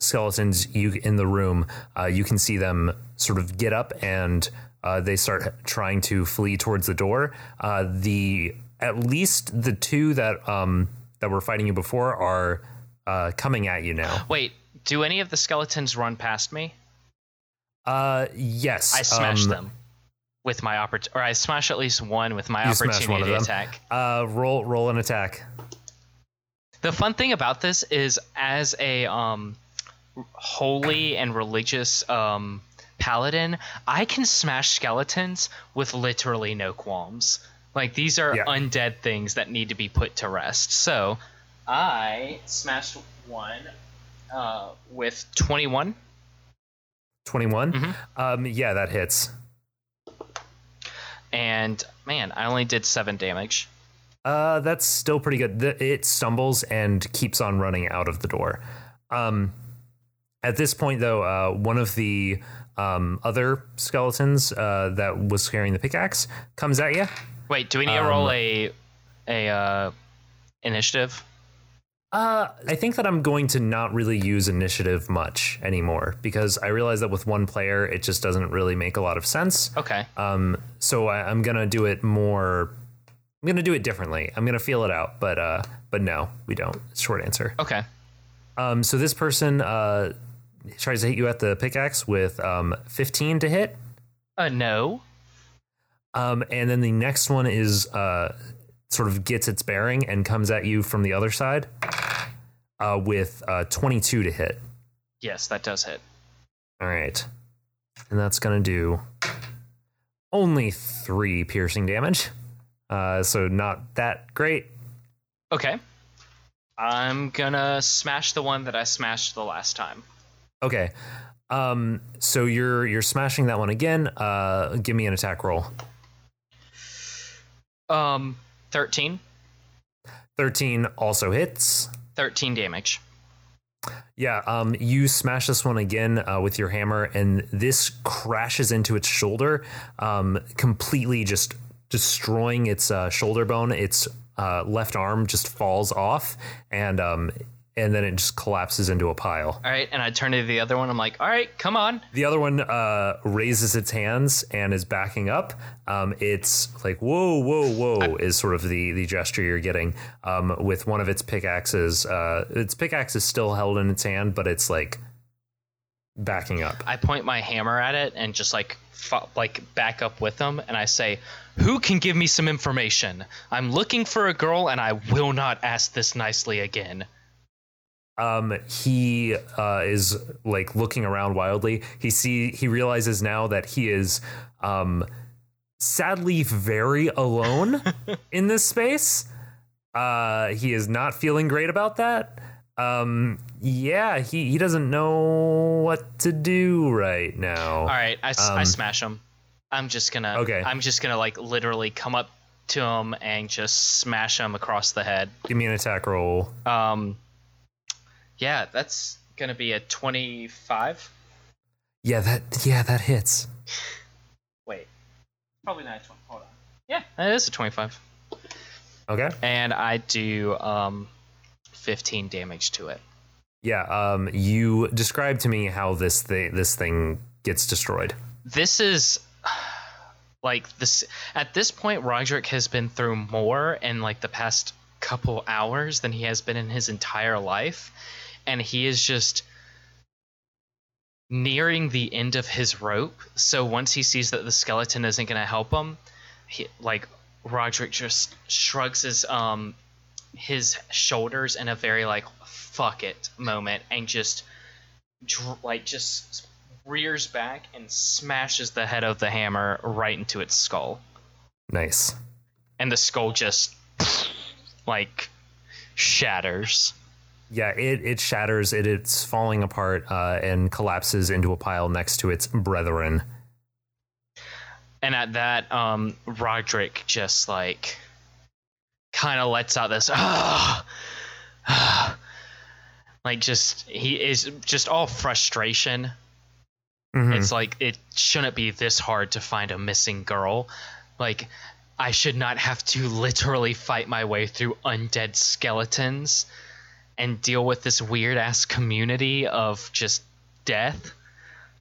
[SPEAKER 1] skeletons you in the room, uh, you can see them sort of get up and uh, they start trying to flee towards the door. Uh, the at least the two that um, that were fighting you before are uh, coming at you now.
[SPEAKER 2] Wait, do any of the skeletons run past me?
[SPEAKER 1] Uh, yes,
[SPEAKER 2] I smash
[SPEAKER 1] um,
[SPEAKER 2] them with my opportunity, or I smash at least one with my opportunity attack.
[SPEAKER 1] Uh, roll roll an attack.
[SPEAKER 2] The fun thing about this is, as a um, holy and religious um, paladin, I can smash skeletons with literally no qualms. Like these are
[SPEAKER 1] Yeah.
[SPEAKER 2] undead things that need to be put to rest. So, I smashed one uh, with twenty-one.
[SPEAKER 1] 21
[SPEAKER 2] Mm-hmm.
[SPEAKER 1] um yeah that hits
[SPEAKER 2] And man, I only did seven damage.
[SPEAKER 1] uh that's still pretty good The- it stumbles and keeps on running out of the door um at this point though uh one of the um other skeletons uh that was carrying the pickaxe comes at you
[SPEAKER 2] Wait, do we need to
[SPEAKER 1] Um,
[SPEAKER 2] roll a a uh, initiative?
[SPEAKER 1] Uh, I think that I'm going to not really use initiative much anymore because I realize that with one player, it just doesn't really make a lot of sense.
[SPEAKER 2] Okay.
[SPEAKER 1] Um, so I, I'm gonna do it more. I'm gonna do it differently. I'm gonna feel it out, but uh, but no, we don't. Short answer.
[SPEAKER 2] Okay.
[SPEAKER 1] Um, so this person uh tries to hit you at the pickaxe with um 15 to hit.
[SPEAKER 2] Uh, no.
[SPEAKER 1] Um, and then the next one is uh, sort of gets its bearing and comes at you from the other side uh, with uh, 22 to hit.
[SPEAKER 2] Yes, that does hit.
[SPEAKER 1] All right. And that's going to do only three piercing damage. Uh, so not that great.
[SPEAKER 2] Okay. I'm gonna smash the one that I smashed the last time.
[SPEAKER 1] Okay. Um, so you're you're smashing that one again. Uh, give me an attack roll.
[SPEAKER 2] Um, 13.
[SPEAKER 1] 13 also hits.
[SPEAKER 2] 13 damage.
[SPEAKER 1] Yeah, um, you smash this one again uh, with your hammer, and this crashes into its shoulder, um, completely just destroying its uh, shoulder bone. Its uh, left arm just falls off, and um, and then it just collapses into a pile.
[SPEAKER 2] All right, and I turn to the other one. I'm like, all right, come on.
[SPEAKER 1] The other one uh, raises its hands and is backing up. Um, it's like whoa, whoa, whoa is sort of the the gesture you're getting um, with one of its pickaxes. Uh, its pickaxe is still held in its hand, but it's like backing up.
[SPEAKER 2] I point my hammer at it and just like fo- like back up with them, and I say, "Who can give me some information? I'm looking for a girl, and I will not ask this nicely again."
[SPEAKER 1] Um he uh is like looking around wildly he see he realizes now that he is um sadly very alone in this space uh he is not feeling great about that um yeah he he doesn't know what to do right now
[SPEAKER 2] All right, I,
[SPEAKER 1] Um,
[SPEAKER 2] smash him. I'm just gonna.
[SPEAKER 1] Okay.
[SPEAKER 2] I'm just gonna like literally come up to him and just smash him across the head.
[SPEAKER 1] give me an attack roll
[SPEAKER 2] Um, yeah, that's gonna be a 25.
[SPEAKER 1] yeah that yeah that hits
[SPEAKER 2] Wait, probably not a 20. Hold on. Yeah, that is a 25.
[SPEAKER 1] okay
[SPEAKER 2] And I do um, 15 damage to it.
[SPEAKER 1] yeah um you describe to me how this thing this thing gets destroyed
[SPEAKER 2] This is like this at this point Roderick has been through more in like the past couple hours than he has been in his entire life and he is just nearing the end of his rope. So once he sees that the skeleton isn't going to help him he like Roderick just shrugs his um his shoulders in a very like fuck it moment and just like just rears back and smashes the head of the hammer right into its skull.
[SPEAKER 1] Nice.
[SPEAKER 2] And the skull just like shatters
[SPEAKER 1] Yeah, it, it shatters. It it's falling apart uh, and collapses into a pile next to its brethren.
[SPEAKER 2] and at that um roderick just like kind of lets out this ah, ah," like just he is just all frustration
[SPEAKER 1] Mhm.
[SPEAKER 2] It's like it shouldn't be this hard to find a missing girl. Like I should not have to literally fight my way through undead skeletons and deal with this weird ass community of just death.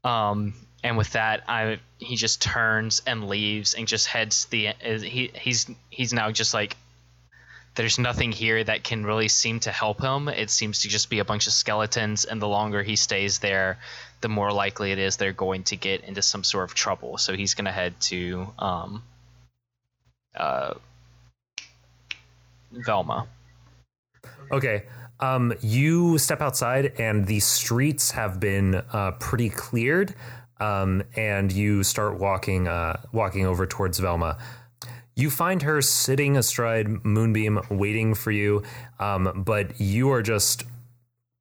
[SPEAKER 2] Um and with that I he just turns and leaves and just heads the he he's he's now just like there's nothing here that can really seem to help him. It seems to just be a bunch of skeletons, and the longer he stays there, the more likely it is they're going to get into some sort of trouble. So he's going to head to um, uh, Velma.
[SPEAKER 1] Okay. Um, you step outside, and the streets have been uh, pretty cleared. Um, and you start walking, uh, walking over towards Velma. You find her sitting astride Moonbeam, waiting for you. Um, but you are just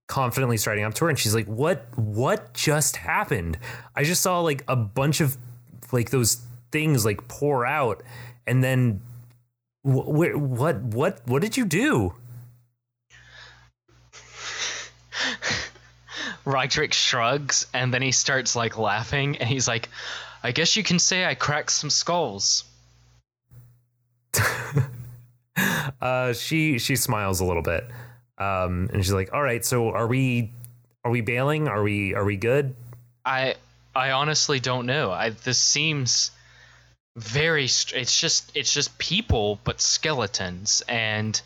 [SPEAKER 1] confidently striding up to her, and she's like, "What? What just happened? I just saw like a bunch of like those things like pour out, and then wh- wh- what? What? What did you do?"
[SPEAKER 2] Roderick shrugs and then he starts like laughing and he's like, I guess you can say I cracked some skulls.
[SPEAKER 1] Uh, she she smiles a little bit, um, and she's like, "All right, so are we are we bailing? Are we are we good?"
[SPEAKER 2] I I honestly don't know. I this seems very str- it's just it's just people but skeletons and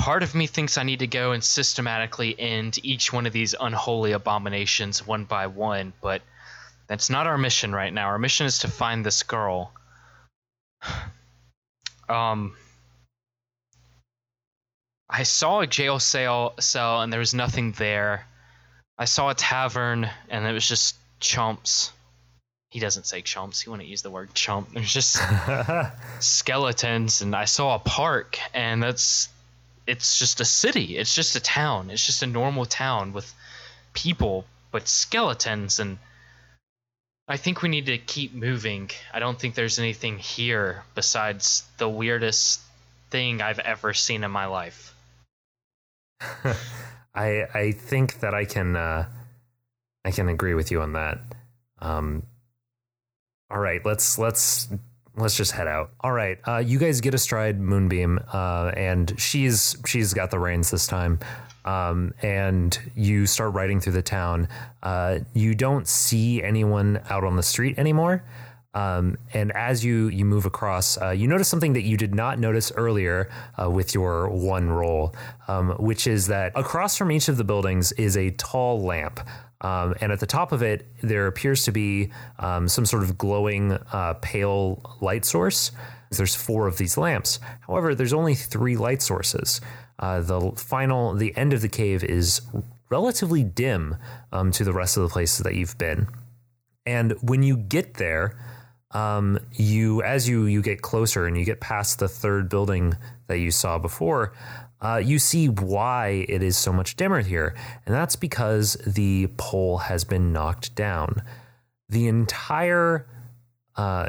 [SPEAKER 2] part of me thinks I need to go and systematically end each one of these unholy abominations one by one, but that's not our mission right now. Our mission is to find this girl. Um, I saw a jail cell, cell and there was nothing there. I saw a tavern and it was just chumps. He doesn't say chumps. He wouldn't use the word chump. There's just skeletons and I saw a park and that's it's just a city. It's just a town. It's just a normal town with people but skeletons and I think we need to keep moving. I don't think there's anything here besides the weirdest thing I've ever seen in my life.
[SPEAKER 1] I I think that I can uh, I can agree with you on that. Um, all right, let's let's let's just head out. All right, uh, you guys get astride Moonbeam, uh, and she's she's got the reins this time. Um, and you start riding through the town. Uh, you don't see anyone out on the street anymore. Um, and as you you move across, uh, you notice something that you did not notice earlier uh, with your one roll, um, which is that across from each of the buildings is a tall lamp. Um, and at the top of it, there appears to be um, some sort of glowing uh, pale light source. There's four of these lamps. However, there's only three light sources. Uh, the final, the end of the cave is relatively dim um, to the rest of the places that you've been. And when you get there, um, you as you you get closer and you get past the third building that you saw before, uh, you see why it is so much dimmer here, and that's because the pole has been knocked down. The entire uh,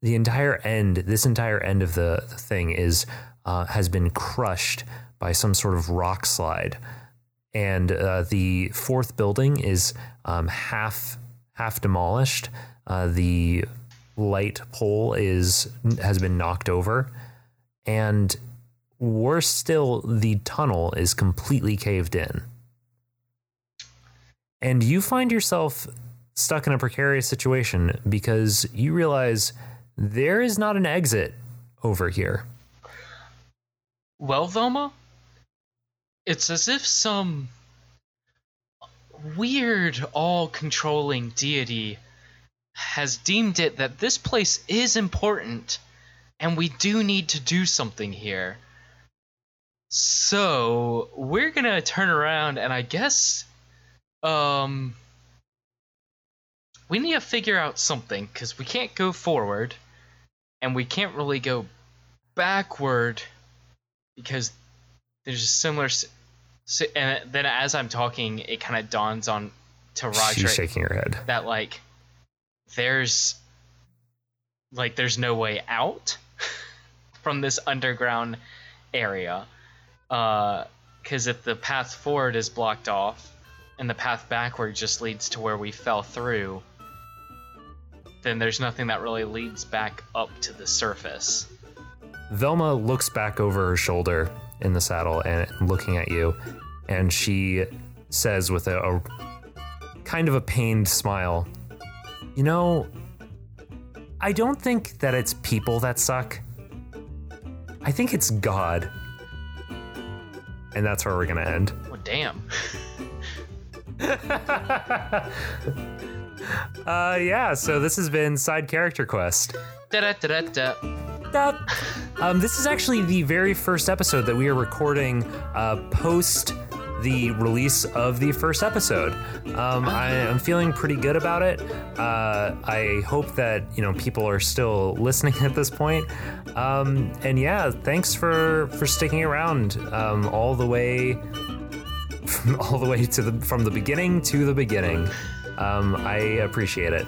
[SPEAKER 1] the entire end, this entire end of the, the thing is uh, has been crushed by some sort of rock slide, and uh, the fourth building is um, half half demolished. Uh, the light pole is has been knocked over, and worse still, the tunnel is completely caved in. And you find yourself stuck in a precarious situation because you realize there is not an exit over here.
[SPEAKER 2] Well, Velma, it's as if some weird, all controlling deity has deemed it that this place is important and we do need to do something here. So, we're gonna turn around and I guess, um, we need to figure out something because we can't go forward and we can't really go backward because there's a similar. And then as I'm talking, it kind of dawns on to Roderick
[SPEAKER 1] She's shaking her head.
[SPEAKER 2] that like there's like there's no way out from this underground area uh, because if the path forward is blocked off and the path backward just leads to where we fell through then there's nothing that really leads back up to the surface.
[SPEAKER 1] Velma looks back over her shoulder in the saddle and looking at you, and she says with a, a kind of a pained smile, You know, I don't think that it's people that suck. I think it's God. And that's where we're going to end.
[SPEAKER 2] well damn
[SPEAKER 1] Uh, yeah, so this has been Side Character Quest.
[SPEAKER 2] Da-da-da-da-da.
[SPEAKER 1] Um, this is actually the very first episode that we are recording uh, post the release of the first episode. Um, I am feeling pretty good about it. Uh, I hope that you know people are still listening at this point. Um, and yeah, thanks for for sticking around um, all the way from all the way to the from the beginning to the beginning. Um, I appreciate it.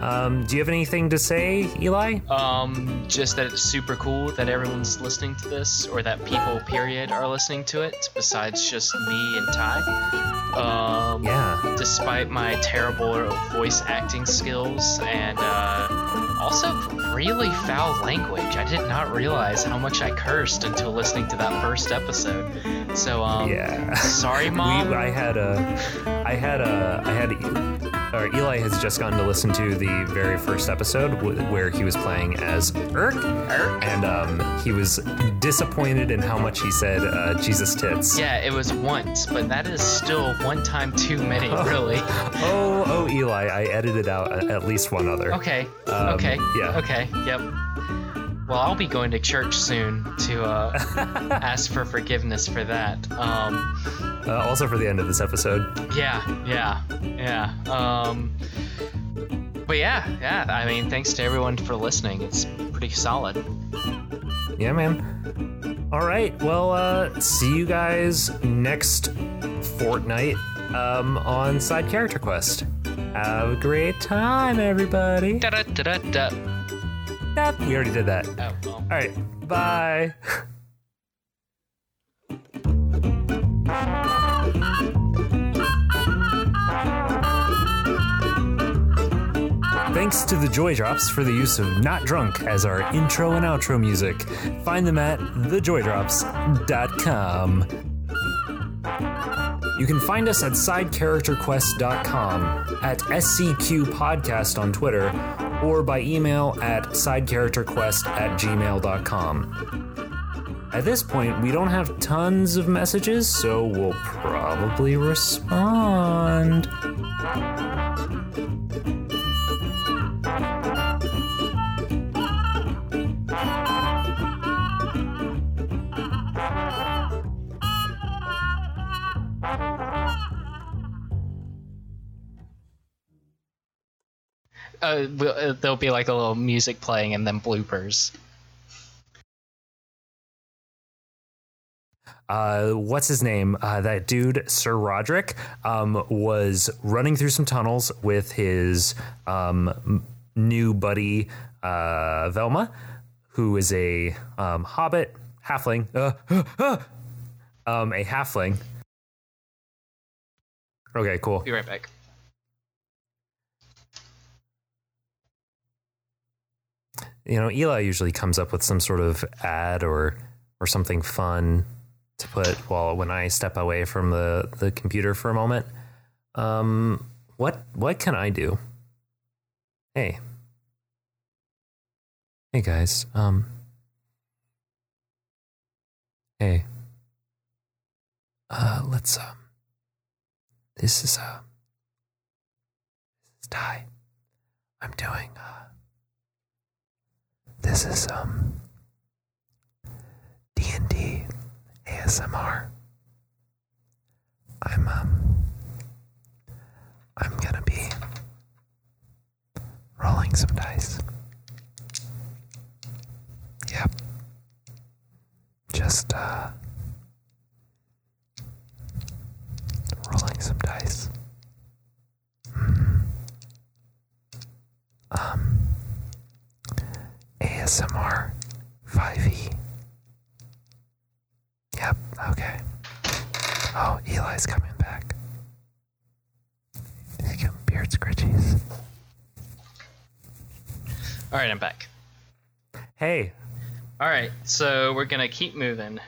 [SPEAKER 1] Um, do you have anything to say, Eli?
[SPEAKER 2] Um, just that it's super cool that everyone's listening to this, or that people, period, are listening to it, besides just me and Ty. Um,
[SPEAKER 1] Yeah.
[SPEAKER 2] Despite my terrible voice acting skills and uh, also really foul language, I did not realize how much I cursed until listening to that first episode. So, um,
[SPEAKER 1] Yeah.
[SPEAKER 2] sorry, mom.
[SPEAKER 1] We, I had a, I had a, I had, or Eli has just gotten to listen to the very first episode w- where he was playing as Urk,
[SPEAKER 2] Urk?
[SPEAKER 1] and um, he was disappointed in how much he said uh, Jesus tits.
[SPEAKER 2] yeah, it was once, but that is still one time too many, really.
[SPEAKER 1] Oh, oh, Eli, I edited out a- at least one other.
[SPEAKER 2] Okay.
[SPEAKER 1] Um,
[SPEAKER 2] okay.
[SPEAKER 1] yeah.
[SPEAKER 2] Okay. Yep. Well, I'll be going to church soon to uh, ask for forgiveness for that. Um,
[SPEAKER 1] Uh, also for the end of this episode.
[SPEAKER 2] yeah, yeah, yeah. Um, but yeah, yeah. I mean, thanks to everyone for listening. It's pretty solid.
[SPEAKER 1] Yeah, man. All right. Well, uh, see you guys next fortnight um, on Side Character Quest. Have a great time, everybody.
[SPEAKER 2] Da
[SPEAKER 1] We already did that.
[SPEAKER 2] Oh well.
[SPEAKER 1] All right. Bye. Thanks to the Joy Drops for the use of Not Drunk as our intro and outro music. Find them at thejoydrops.com. You can find us at sidecharacterquest.com, at SCQ Podcast on Twitter, or by email at sidecharacterquest at gmail.com. At this point, we don't have tons of messages, so we'll probably respond.
[SPEAKER 2] Uh, we'll- uh, there'll be like a little music playing and then bloopers.
[SPEAKER 1] uh, what's his name? Uh, that dude, Sir Roderick, um, was running through some tunnels with his um, new buddy, uh, Velma, who is a um, hobbit, halfling, uh, um, a halfling. Okay, cool.
[SPEAKER 2] Be right back.
[SPEAKER 1] You know, Eli usually comes up with some sort of ad or or something fun to put while when I step away from the the computer for a moment. Um, what what can I do? Hey, hey guys. Um, hey. Uh, let's um. This is uh. This is Ty. I'm doing uh. This is um D and D ASMR. I'm um I'm gonna be rolling some dice. Yep. Just uh rolling some dice. Hmm. Um ASMR 5e. Yep, okay. Oh, Eli's coming back. He's getting beard scritchies.
[SPEAKER 2] All right, I'm back.
[SPEAKER 1] Hey,
[SPEAKER 2] All right, so we're gonna keep moving.